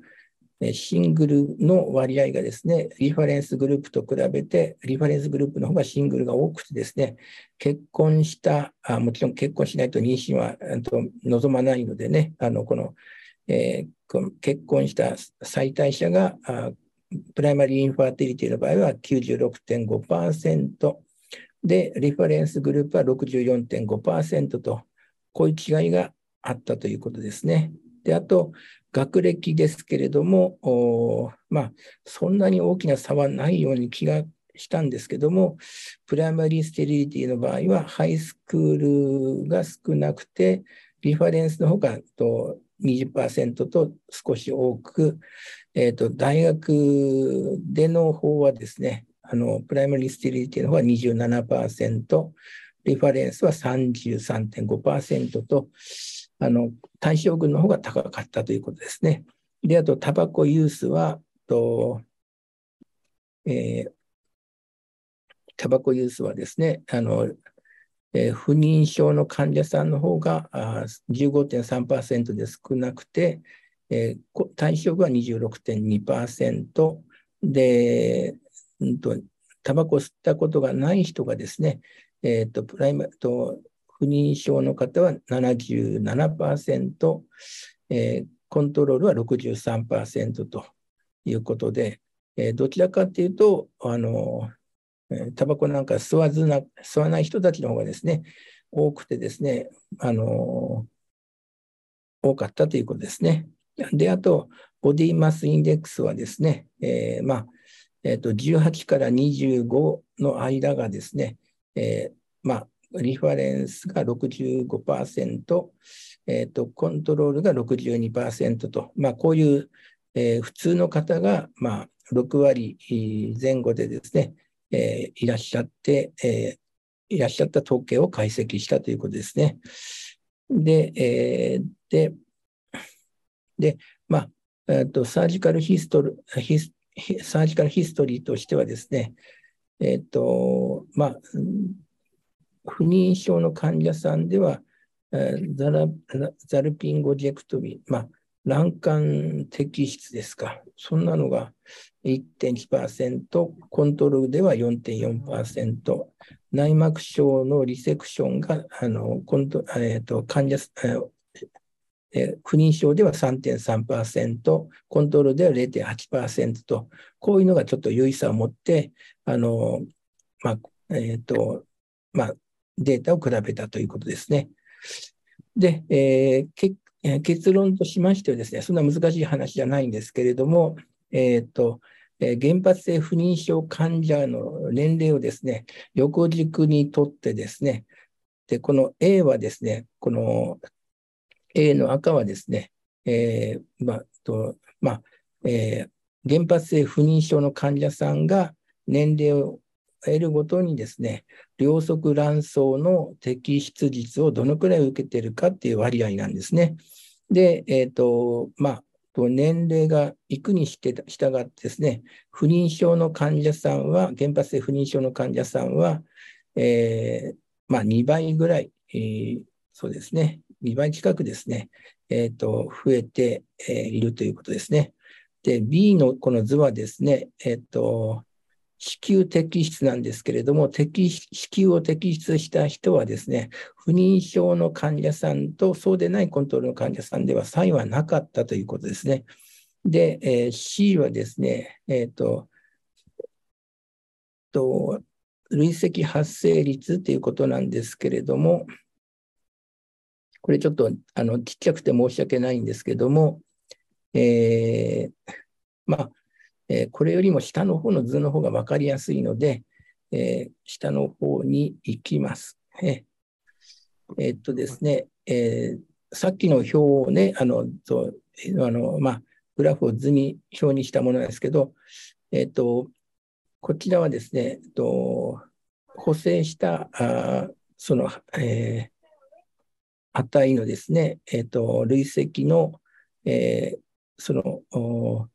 シングルの割合がですね、リファレンスグループと比べて、リファレンスグループの方がシングルが多くてですね、結婚した、あもちろん結婚しないと妊娠は望まないのでね、あのこの、えー、結婚した妻帯者が primary infertility の場合は96.5%で、 reference group は64.5%と、こういう違いがあったということですね。で、あと、学歴ですけれども、まあ、そんなに大きな差はないように気がしたんですけども、 primary sterility の場合は、 high school が少なくて、リファレンスの方がと20%と少し多く、えーと、大学での方はですね、あのプライマリーステリリティの方は27%、リファレンスは33.5%と、あの対象群の方が高かったということですね。で、あと、タバコユースは、とえー、タバコユースはですね、あのえー、不妊症の患者さんの方が15.3%で少なくて、えー、対象が26.2%で、うんと、タバコ吸ったことがない人がですね、えっ、と、プライマと、不妊症の方は77%、えー、コントロールは63%ということで、えー、どちらかというと、あの、タバコなんか吸わずな、吸わない人たちの方がですね、多くてですね、あの、多かったということですね。で、あと、ボディマスインデックスはですね、えー、まあ、え、ー、と、18から25の間がですね、えー、まあ、リファレンスが65%、え、ー、と、コントロールが62%と、まあ、こういう、えー、普通の方が、まあ、6割前後でですね、えー、いらっしゃって、えー、いらっしゃった統計を解析したということですね。で、えー、で、で、まあ、えーと、サージカルヒストルヒス、サージカルヒストリーとしてはですね、えっ、ー、と、まあ、不妊症の患者さんでは、ザラザルピンゴジェクトミー、まあ、卵管摘出ですか。そんなのが1.1%、コントロールでは4.4%、内膜症のリセクションが、あのコントえーと、患者、えー、不妊症では3.3%、コントロールでは0.8%と、こういうのがちょっと優位さを持って、あのまあえーとまあ、データを比べたということですね。で、えー、結論としましてはですね、そんな難しい話じゃないんですけれども、えっ、ー、と、原発性不妊症患者の年齢をですね、横軸にとってですね、で、この A はですね、この A の赤はですね、えー、まあ、と、まあ、えー、原発性不妊症の患者さんが年齢を得るごとにですね、両側卵巣の摘出率をどのくらい受けているかっていう割合なんですね。で、えっ、ー、と、まあ、年齢がいくにして従ってですね、不妊症の患者さんは、原発性不妊症の患者さんは、えー、まあ、2倍ぐらい、えー、そうですね、2倍近くですね、えーと、増えて、いるということですね。で、B のこの図はですね、えっ、ー、と、子宮摘出なんですけれども、子宮を摘出した人はですね、不妊症の患者さんとそうでないコントロールの患者さんでは差異はなかったということですね。で、えー、C はですね、えっ、ー、と、と累積発生率ということなんですけれども、これちょっとあのちっちゃくて申し訳ないんですけども、えー、まあ、え、これよりも下の方の図の方が分かりやすいので、え、下の方に行きます。ええ、っとですね、えさっきの表をね、あの、そうあのまあ、グラフを図に表にしたものですけど、えっと、こちらはですね、えっと、補正したあその、えー、値のですね、えっと、累積の、えー、その、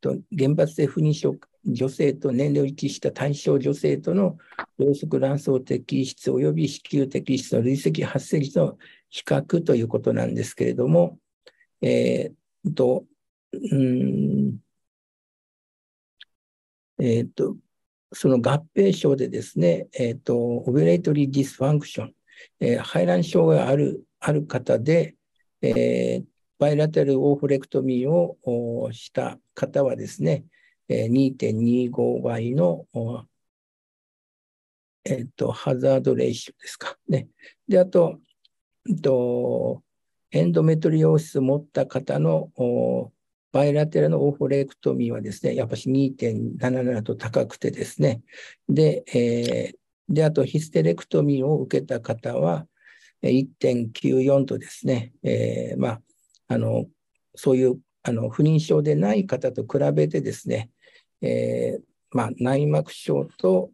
と原発性不妊症女性と年齢を一致した対照女性との両側卵巣摘出及び子宮摘出の累積発生率の比較ということなんですけれども、えー、と、うん、えー、と、その合併症でですね、えー、と、 ovulatory dysfunction、えー、排卵障害がある方で、えー、 bilateral oophorectomy をした方はですね、2.25倍の、えっと、 hazard ratio ですかね。で、あと、えっと、 endometriosis を持った方の bilateral の oophorectomy はですね、やっぱし2.77と高くてですね、で、えー、で、あとヒステレクトミーを受けた方は1.94とですね、えー、まあ、あのそういうあの不妊症でない方と比べてですね、えーまあ、内膜症と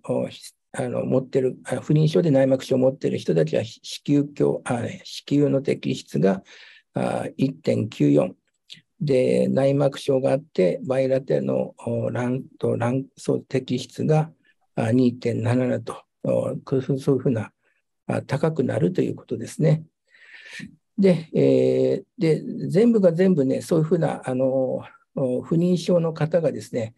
あの持ってる不妊症で内膜症を持っている人たちは子宮鏡あ子宮の摘出が1.94で内膜症があってバイラテの卵と卵巣摘出が2.77とそういうふうな高くなるということですね。で、えー、で全部が全部ね、そういうふうなあの不妊症の方がですね、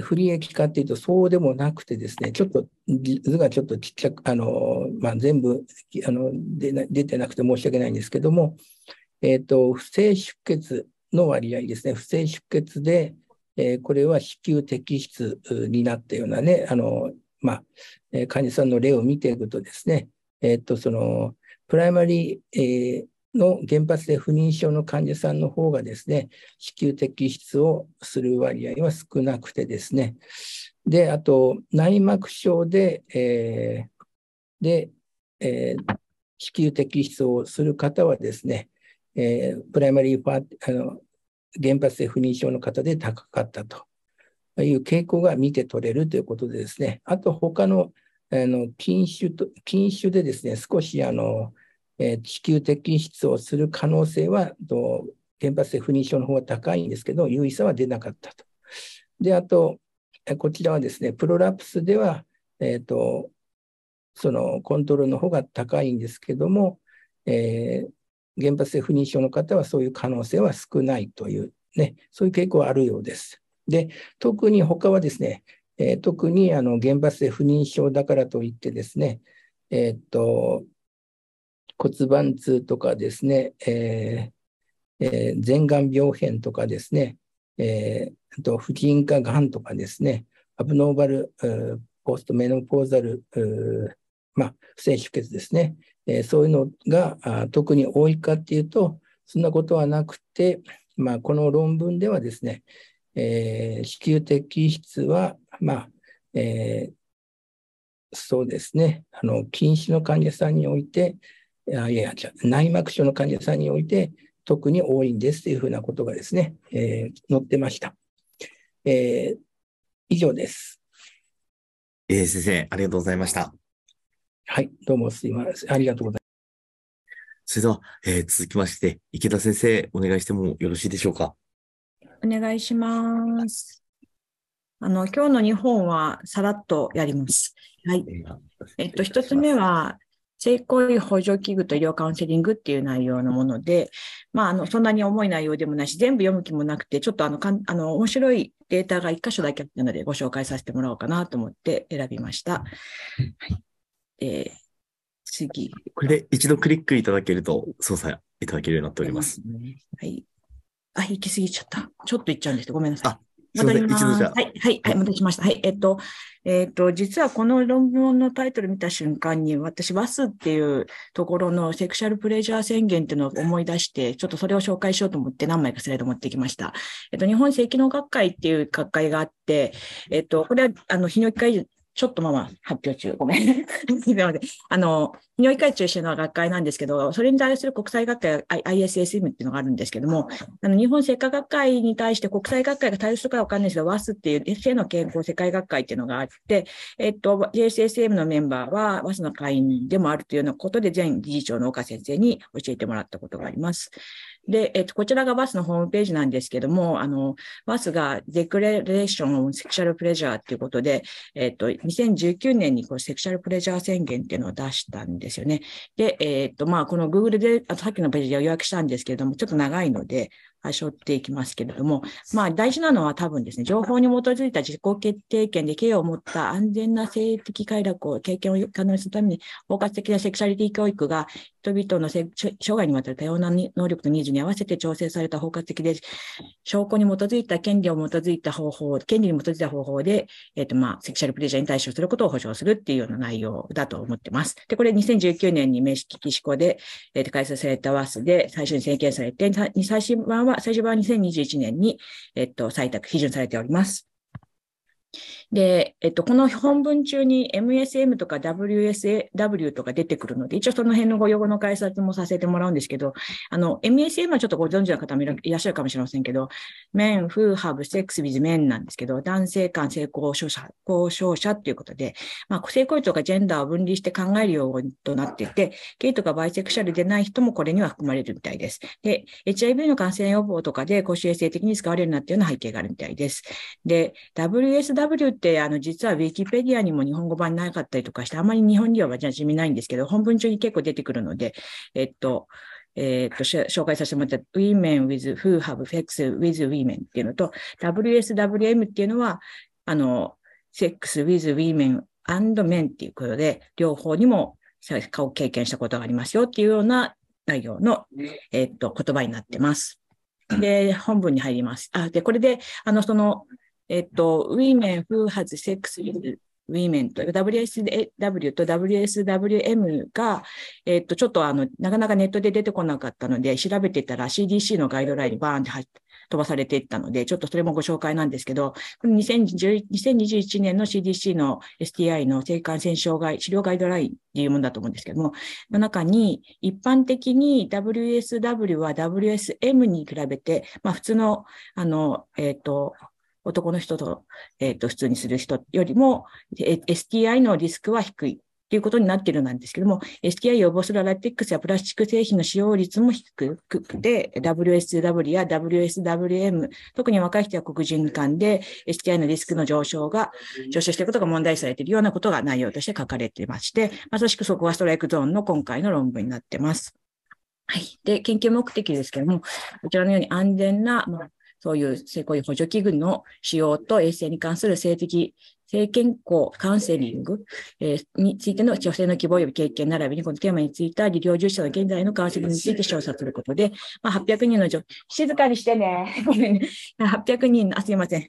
不利益かっていうと、そうでもなくてですね、ちょっと図がちょっとちっちゃく、あの、まあ、全部あの出出てなくて申し訳ないんですけども、えっ、ー、と、不正出血の割合ですね、不正出血で、えー、これは子宮摘出になったようなね、あの、まあ、え患者さんの例を見ていくとですね、えっ、ー、と、その、プライマリー、えー、の原発で不妊症の患者さんの方がですね、子宮摘出をする割合は少なくてですね、で、あと、内膜症で、えー、で、えー、子宮摘出をする方はですね、えー、プライマリーパーあの原発で不妊症の方で高かったと。いう傾向が見て取れるということでですね、あと他のあの禁酒と禁酒でですね、少しあのえー、地球摘出をする可能性は、と原発性不妊症の方が高いんですけど、有意差は出なかったと。で、あと、こちらはですね、プロラプスでは、えっ、ー、と、そのコントロールの方が高いんですけども、えー、原発性不妊症の方はそういう可能性は少ないという、ね、そういう傾向はあるようです。で、特に他はですね、えー、特にあの原発性不妊症だからといってですね、えっ、と、骨盤痛とかですね、えーえー、前がん病変とかですね、えー、あと婦人科がんとかですね、アブノーバル、ポストメノポーザル、まあ、不正出血ですね、えー、そういうのがあ特に多いかっていうと、そんなことはなくて、まあ、この論文ではですね、えー、子宮摘出は、まあえー、そうですね、あの禁止の患者さんにおいて、いやいや、内膜症の患者さんにおいて特に多いんですというふうなことがですね、えー、載ってました。えー、以上です。えー、先生、ありがとうございました。はい、どうもすいません。ありがとうございます。それでは、えー、続きまして、池田先生、お願いしてもよろしいでしょうか？お願いします。あの、今日の日本はさらっとやります。はい。えっと、一つ目は、性行為補助器具と医療カウンセリングっていう内容のもので、まあ、あの、そんなに重い内容でもないし、全部読む気もなくて、ちょっとあの、かんあの面白いデータが1箇所だけあったので、ご紹介させてもらおうかなと思って選びました。はい。えー、次。これで一度クリックいただけると、操作いただけるようになっております。はい。あ、行き過ぎちゃった。ちょっと行っちゃうんですごめんなさい。あ、戻ります。はい、はい、はい、戻しました。はい、えっと、えっと、実はこの論文のタイトル見た瞬間に、私、バスっていうところのセクシャルプレジャー宣言っていうのを思い出して、ちょっとそれを紹介しようと思って何枚かスライド持ってきました。えっと、日本性機能学会っていう学会があって、えっと、これは、あの、泌尿器科ちょっとまま発表中。ごめん。[LAUGHS] すみません。あの、尿医会中心の学会なんですけど、それに対する国際学会、ISSM っていうのがあるんですけども、あの日本世界学会に対して国際学会が対応するかわかんないですけど、WAS っていう性の健康世界学会っていうのがあって、えっと、JSSM のメンバーは WAS の会員でもあるというようなことで、前理事長の岡先生に教えてもらったことがあります。で、えっと、こちらがバスのホームページなんですけども、あの、バスがデクレレーションセクシャルプレジャーっていうことで、えっと、2019年にこうセクシャルプレジャー宣言っていうのを出したんですよね。で、えっと、まあ、この Google で、あとさっきのページで予約したんですけれども、ちょっと長いので、背負っていきますけれども、まあ大事なのは多分ですね、情報に基づいた自己決定権で刑を持った安全な性的快楽を経験を可能にするために、包括的なセクシャリティ教育が人々の生涯にわたる多様な能力とニーズに合わせて調整された包括的で、証拠に基づいた権利を基づいた方法、権利に基づいた方法で、えっ、ー、とまあ、セクシャルプレジャーに対処することを保障するっていうような内容だと思ってます。で、これ2019年に名式機施行で、えー、開催されたワースで最初に宣言されて、最新版はは、最初は2021年に、えっと、採択、批准されております。で、えっと、この本文中に MSM とか WSW とか出てくるので、一応その辺のご用語の解説もさせてもらうんですけど、あの、MSM はちょっとご存知の方もいらっしゃるかもしれませんけど、men who have sex with men なんですけど、男性間性交渉者、交渉者っていうことで、まあ、性行為とかジェンダーを分離して考えるようとなっていて、ゲイとかバイセクシャルでない人もこれには含まれるみたいです。で、HIV の感染予防とかで公衆衛生的に使われるようになったような背景があるみたいです。で、WSW て、あの、実はウィキペディアにも日本語版なかったりとかして、あまり日本には馴染みないんですけど、本文中に結構出てくるので、えっと、えっと、紹介させてもらった Women with who have sex with women っていうのと、WSWM っていうのは、あの、セックス with women and men っていうことで、両方にもを経験したことがありますよっていうような内容の、えっと、言葉になってます。で、本文に入ります。あ、で、これで、あの、その、えっと、women who has sex with women と WSW と WSWM が、えっと、ちょっとあの、なかなかネットで出てこなかったので、調べてたら CDC のガイドラインにバーンって入って、飛ばされていったので、ちょっとそれもご紹介なんですけど、2021年の CDC の STI の性感染症害、治療ガイドラインっていうものだと思うんですけども、の中に一般的に WSW は WSM に比べて、まあ普通の、あの、えっ、ー、と、男の人と、えっ、ー、と、普通にする人よりも、STI のリスクは低い。ということになっているんですけども、STI 予防するアラテックスやプラスチック製品の使用率も低くて、WSW や WSWM、特に若い人や黒人間で STI のリスクの上昇が、上昇していることが問題されているようなことが内容として書かれていまして、まさしくそこがストライクゾーンの今回の論文になっています。はい。で、研究目的ですけれども、こちらのように安全な、まあ、そういう性行為補助器具の使用と衛生に関する性的性健康カウンセリング、えー、についての女性の希望及び経験並びにこのテーマについた医療従事者の現在のカウンセリングについて調査することで、まあ、800人の女、静かにしてね。ごめんね。800人の、あ、すいません。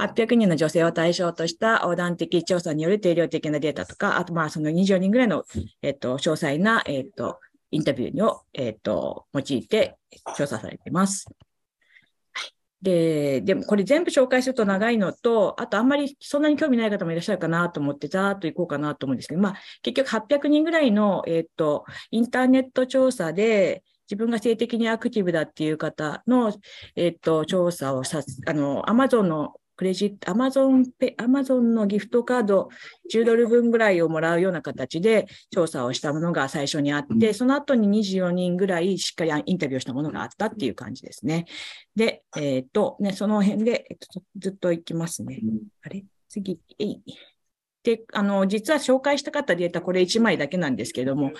800人の女性を対象とした横断的調査による定量的なデータとか、あとまあその20人ぐらいの、えっと、詳細な、えっと、インタビューを、えっと、用いて調査されています。で、でもこれ全部紹介すると長いのと、あとあんまりそんなに興味ない方もいらっしゃるかなと思って、ざーっといこうかなと思うんですけど、まあ結局800人ぐらいの、えっ、と、インターネット調査で、自分が性的にアクティブだっていう方の、えっ、と、調査をさ、あの、アマゾンのクレジット、アマゾンペ、アマゾンのギフトカード10ドル分ぐらいをもらうような形で調査をしたものが最初にあって、その後に24人ぐらいしっかりインタビューしたものがあったっていう感じですね。で、えっ、ー、と、ね、その辺で、えっと、ずっと行きますね。あれ？次、えい。で、あの、実は紹介したかったデータ、これ1枚だけなんですけども、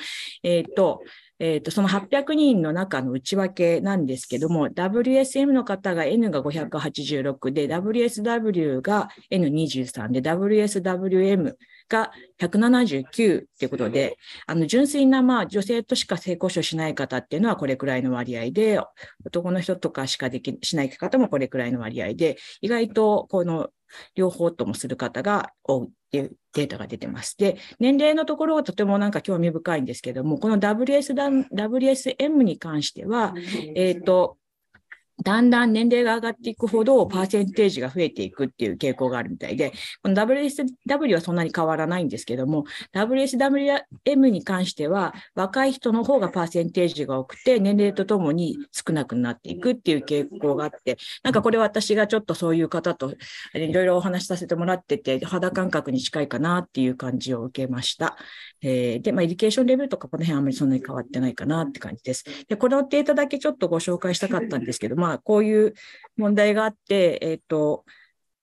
えっ、ー、と、え、ー、と、その800人の中の内訳なんですけども、WSM の方が N が586で、WSW が N23 で、WSWM が179っていうことで、あの、純粋な、まあ、女性としか性交渉しない方っていうのはこれくらいの割合で、男の人とかしかでき、しない方もこれくらいの割合で、意外と、この、両方ともする方が多い。っていうデータが出てます。で、年齢のところがとてもなんか興味深いんですけども、この WS WSM に関しては、えっ、ー、と、だんだん年齢が上がっていくほど、パーセンテージが増えていくっていう傾向があるみたいで、この WSW はそんなに変わらないんですけども、WSWM に関しては、若い人の方がパーセンテージが多くて、年齢とともに少なくなっていくっていう傾向があって、なんかこれ私がちょっとそういう方といろいろお話しさせてもらってて、肌感覚に近いかなっていう感じを受けました。えー、で、まあ、 education level とかこの辺あんまりそんなに変わってないかなって感じです。で、このデータだけちょっとご紹介したかったんですけど、まあ、まあこういう問題があって、えっ、ー、と、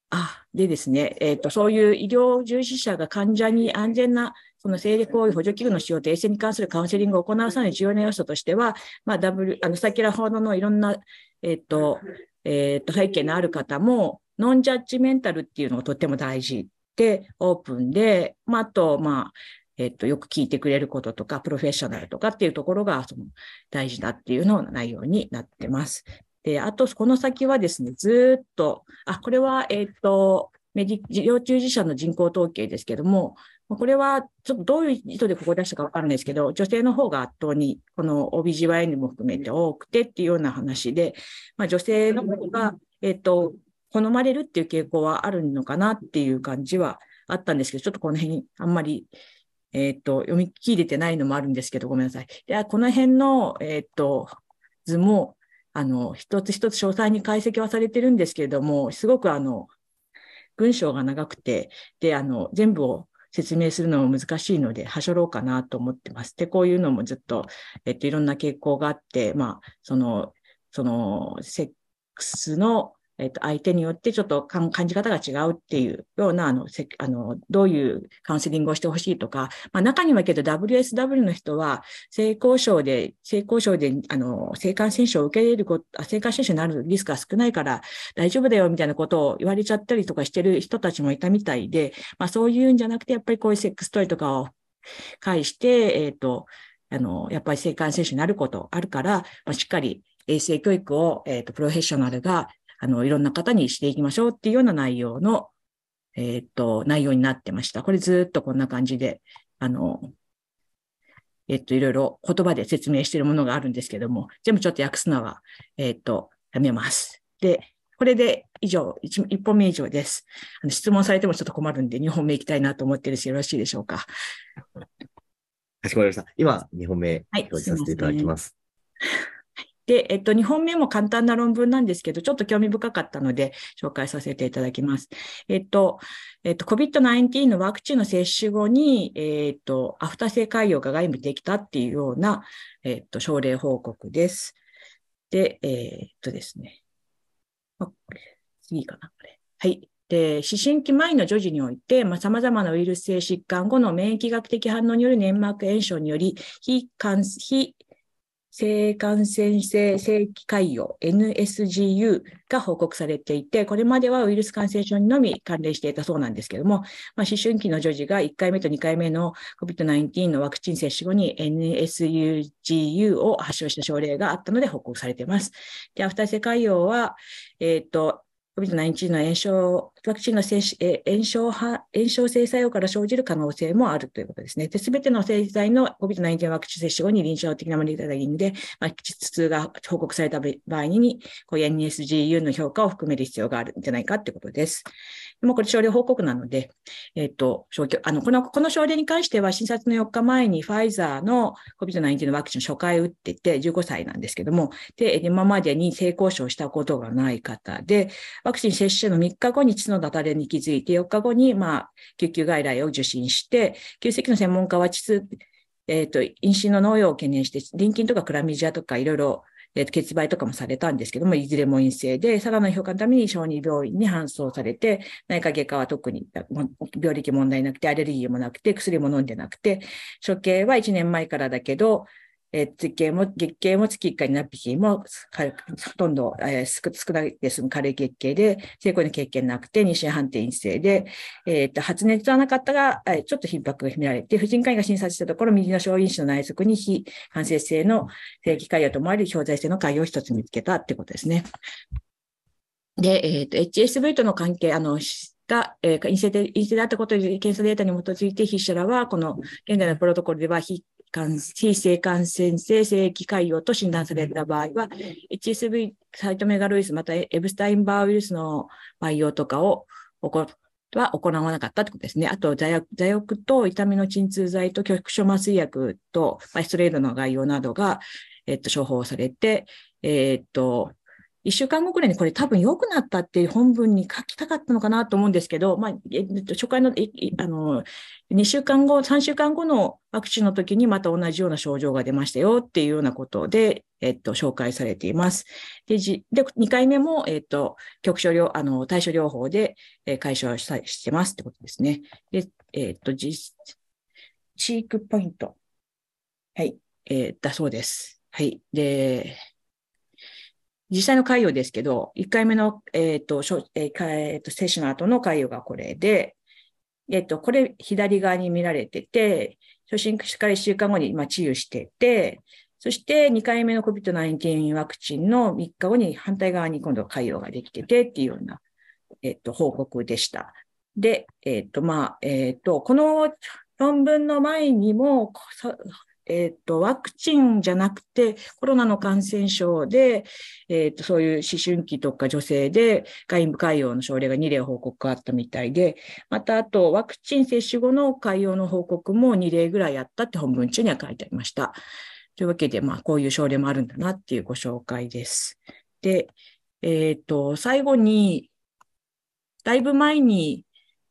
あ、でですね、えっ、ー、と、そういう医療従事者が患者に安全なその生理行為補助器具の使用と衛生に関するカウンセリングを行う際に重要な要素としては、まあ、W、あの、先ほどのいろんな、えっ、ー、と、えっ、と、背景のある方も、ノンジャッジメンタルっていうのがとっても大事で、オープンで、まあ、あと、まあ、えっと、よく聞いてくれることとか、プロフェッショナルとかっていうところが、その、大事だっていうの内容になってます。で、あと、この先はですね、ずっと、あ、これは、えっと、メディ、医療従事者の人口統計ですけども、これはちょっとどういう意図でここ出したかわからないですけど、女性の方が圧倒にこの OBGYN も含めて多くてっていうような話で、まあ、女性の方が、えっと、好まれるっていう傾向はあるのかなっていう感じはあったんですけど、ちょっとこの辺あんまりえっ、ー、と、読み切れてないのもあるんですけど、ごめんなさい。で、この辺の、えっ、ー、と、図も、あの、一つ一つ詳細に解析はされてるんですけれども、すごくあの、文章が長くて、で、あの、全部を説明するのも難しいので、はしょろうかなと思ってます。で、こういうのもずっと、えっと、いろんな傾向があって、まあ、その、その、セックスのえっ、と、相手によってちょっと感じ方が違うっていうような、あの、せあのどういうカウンセリングをしてほしいとか、まあ、中にはけど WSW の人は、性交渉で、性交渉で、あの、性感染症を受け入れること、性感染症になるリスクが少ないから大丈夫だよみたいなことを言われちゃったりとかしてる人たちもいたみたいで、まあ、そういうんじゃなくて、やっぱりこういうセックストイとかを介して、えっ、ー、と、あの、やっぱり性感染症になることあるから、まあ、しっかり衛生教育を、えっ、ー、と、プロフェッショナルがあの、いろんな方にしていきましょうっていうような内容の、えっ、ー、と、内容になってました。これずっとこんな感じで、あの、えっ、ー、と、いろいろ言葉で説明しているものがあるんですけども、全部ちょっと訳すのは、えっ、ー、と、やめます。で、これで以上、1, 1本目以上です。あの質問されてもちょっと困るんで、2本目いきたいなと思ってるし、よろしいでしょうか？かしこまりました。今、2本目表示させていただきます。はいで、えっと、2本目も簡単な論文なんですけど、ちょっと興味深かったので、紹介させていただきます。えっと、えっと、COVID-19 のワクチンの接種後に、えっと、アフター性潰瘍が外部できたっていうような、えっと、症例報告です。で、えっとですね。次かな、これ。はい。で、思春期前の女児において、まあ、様々なウイルス性疾患後の免疫学的反応による粘膜炎症により、非非性感染性正規海洋 NSGU が報告されていて、これまではウイルス感染症にのみ関連していたそうなんですけども、まあ、思春期の女児が1回目と2回目の COVID-19 のワクチン接種後に NSGU を発症した症例があったので報告されています。で、アフター性海洋は、えっ、ー、と、COVID-19 の炎症、ワクチンの炎症炎症性作用から生じる可能性もあるということですね。すべての製剤の COVID-19 ワクチン接種後に臨床的なモニタリングで、まあ、頭痛が報告された場合に、こう NSGU の評価を含める必要があるんじゃないかということです。でもこれ症例報告なので、えっ、ー、と、あの、この、この症例に関しては診察の4日前にファイザーの COVID-19 のワクチン初回打ってて15歳なんですけども、で、今までに性交渉したことがない方で、ワクチン接種の3日後に血のだたれに気づいて、4日後に、まあ、救急外来を受診して、急性期の専門家は膣、えっ、ー、と、妊娠の農用を懸念して、臨筋とかクラミジアとかいろいろえっ、と、血売とかもされたんですけども、いずれも陰性で、さらなる評価のために小児病院に搬送されて、内科外科は特に病歴問題なくて、アレルギーもなくて、薬も飲んでなくて、処刑は1年前からだけど、えー、月経も、月経も月1回になっ匹も、ほとんど、えー、少ないです。軽い月経で、成功の経験なくて、妊娠判定陰性で、えっ、と、発熱はなかったが、えー、ちょっと頻迫が見られて、婦人科医が診察したところ、右の小陰子の内側に非感染性の正規潰瘍と思われる表材性の潰瘍を一つ見つけたってことですね。で、えっ、ー、と、HSV との関係、あの、が、えー、陰性で、陰性であったことで検査データに基づいて、筆者らは、この現在のプロトコルでは、非非性感染性性器潰瘍と診断された場合は、HSV サイトメガロイス、またエブスタインバーウイルスの培養とかをは行わなかったということですね。あと、座薬と痛みの鎮痛剤と局所麻酔薬とバイストレードの概要などが、えっと、処方されて、えっと、一週間後くらいにこれ多分良くなったっていう本文に書きたかったのかなと思うんですけど、まあ、初回の、あの、2週間後、3週間後のワクチンの時にまた同じような症状が出ましたよっていうようなことで、えっと、紹介されています。で、で2回目も、えっと、局所療、あの、対処療法で、解消ししてますってことですね。で、えっと、実、チークポイント。はい、えー、だそうです。はい。で、実際の回路ですけど、1回目の、え、ー、と、えーえー、接種の後の回路がこれで、え、ー、と、これ左側に見られてて、初診から1週間後に今治癒してて、そして2回目の COVID-19 ワクチンの3日後に反対側に今度は回路ができててっていうような、えっ、と、報告でした。で、えっ、と、まあ、えっ、と、この論文の前にも、えっ、ー、と、ワクチンじゃなくて、コロナの感染症で、えっ、ー、と、そういう思春期とか女性で外部潰瘍の症例が2例報告があったみたいで、また、あと、ワクチン接種後の潰瘍の報告も2例ぐらいあったって本文中には書いてありました。というわけで、まあ、こういう症例もあるんだなっていうご紹介です。で、えっ、ー、と、最後に、だいぶ前に、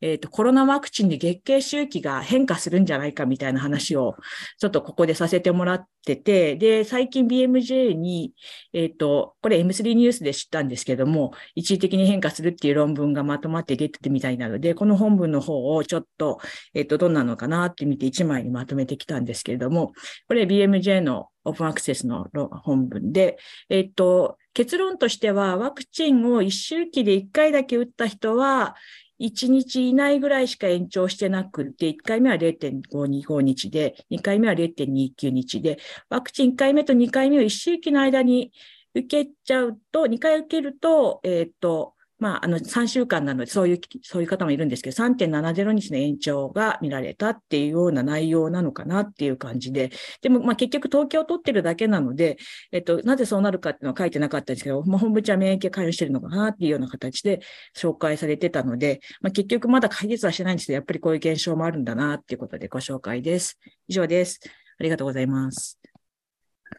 えっ、と、コロナワクチンで月経周期が変化するんじゃないかみたいな話を、ちょっとここでさせてもらってて、で、最近 BMJ に、えっ、と、これ M3 ニュースで知ったんですけども、一時的に変化するっていう論文がまとまって出ててみたいなので、この本文の方をちょっと、えっ、と、どんなのかなって見て1枚にまとめてきたんですけれども、これ BMJ のオープンアクセスの本文で、えっ、と、結論としては、ワクチンを1周期で1回だけ打った人は、1日以内ぐらいしか延長してなくて、1回目は0.525日で、2回目は0.29日で、ワクチン1回目と2回目を一周期の間に受けちゃうと、2回受けると、えっ、と、まあ、あの、3週間なので、そういう、そういう方もいるんですけど、3.70日の延長が見られたっていうような内容なのかなっていう感じで、でも、まあ、結局統計を取ってるだけなので、えっと、なぜそうなるかっていうのは書いてなかったんですけど、まあ、本部長は免疫が関与してるのかなっていうような形で紹介されてたので、まあ、結局まだ解決はしてないんですけど、やっぱりこういう現象もあるんだなっていうことでご紹介です。以上です。ありがとうございます。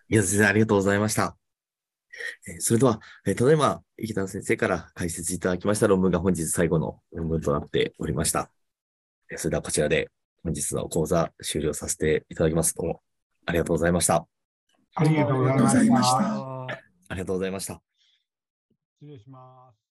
いや、先生、ありがとうございました。えそれでは、えただいま、池田先生から解説いただきました論文が本日最後の論文となっておりました。えそれではこちらで本日の講座終了させていただきます。どうもありがとうございました。ありがとうございました。ありがとうございました。失礼します。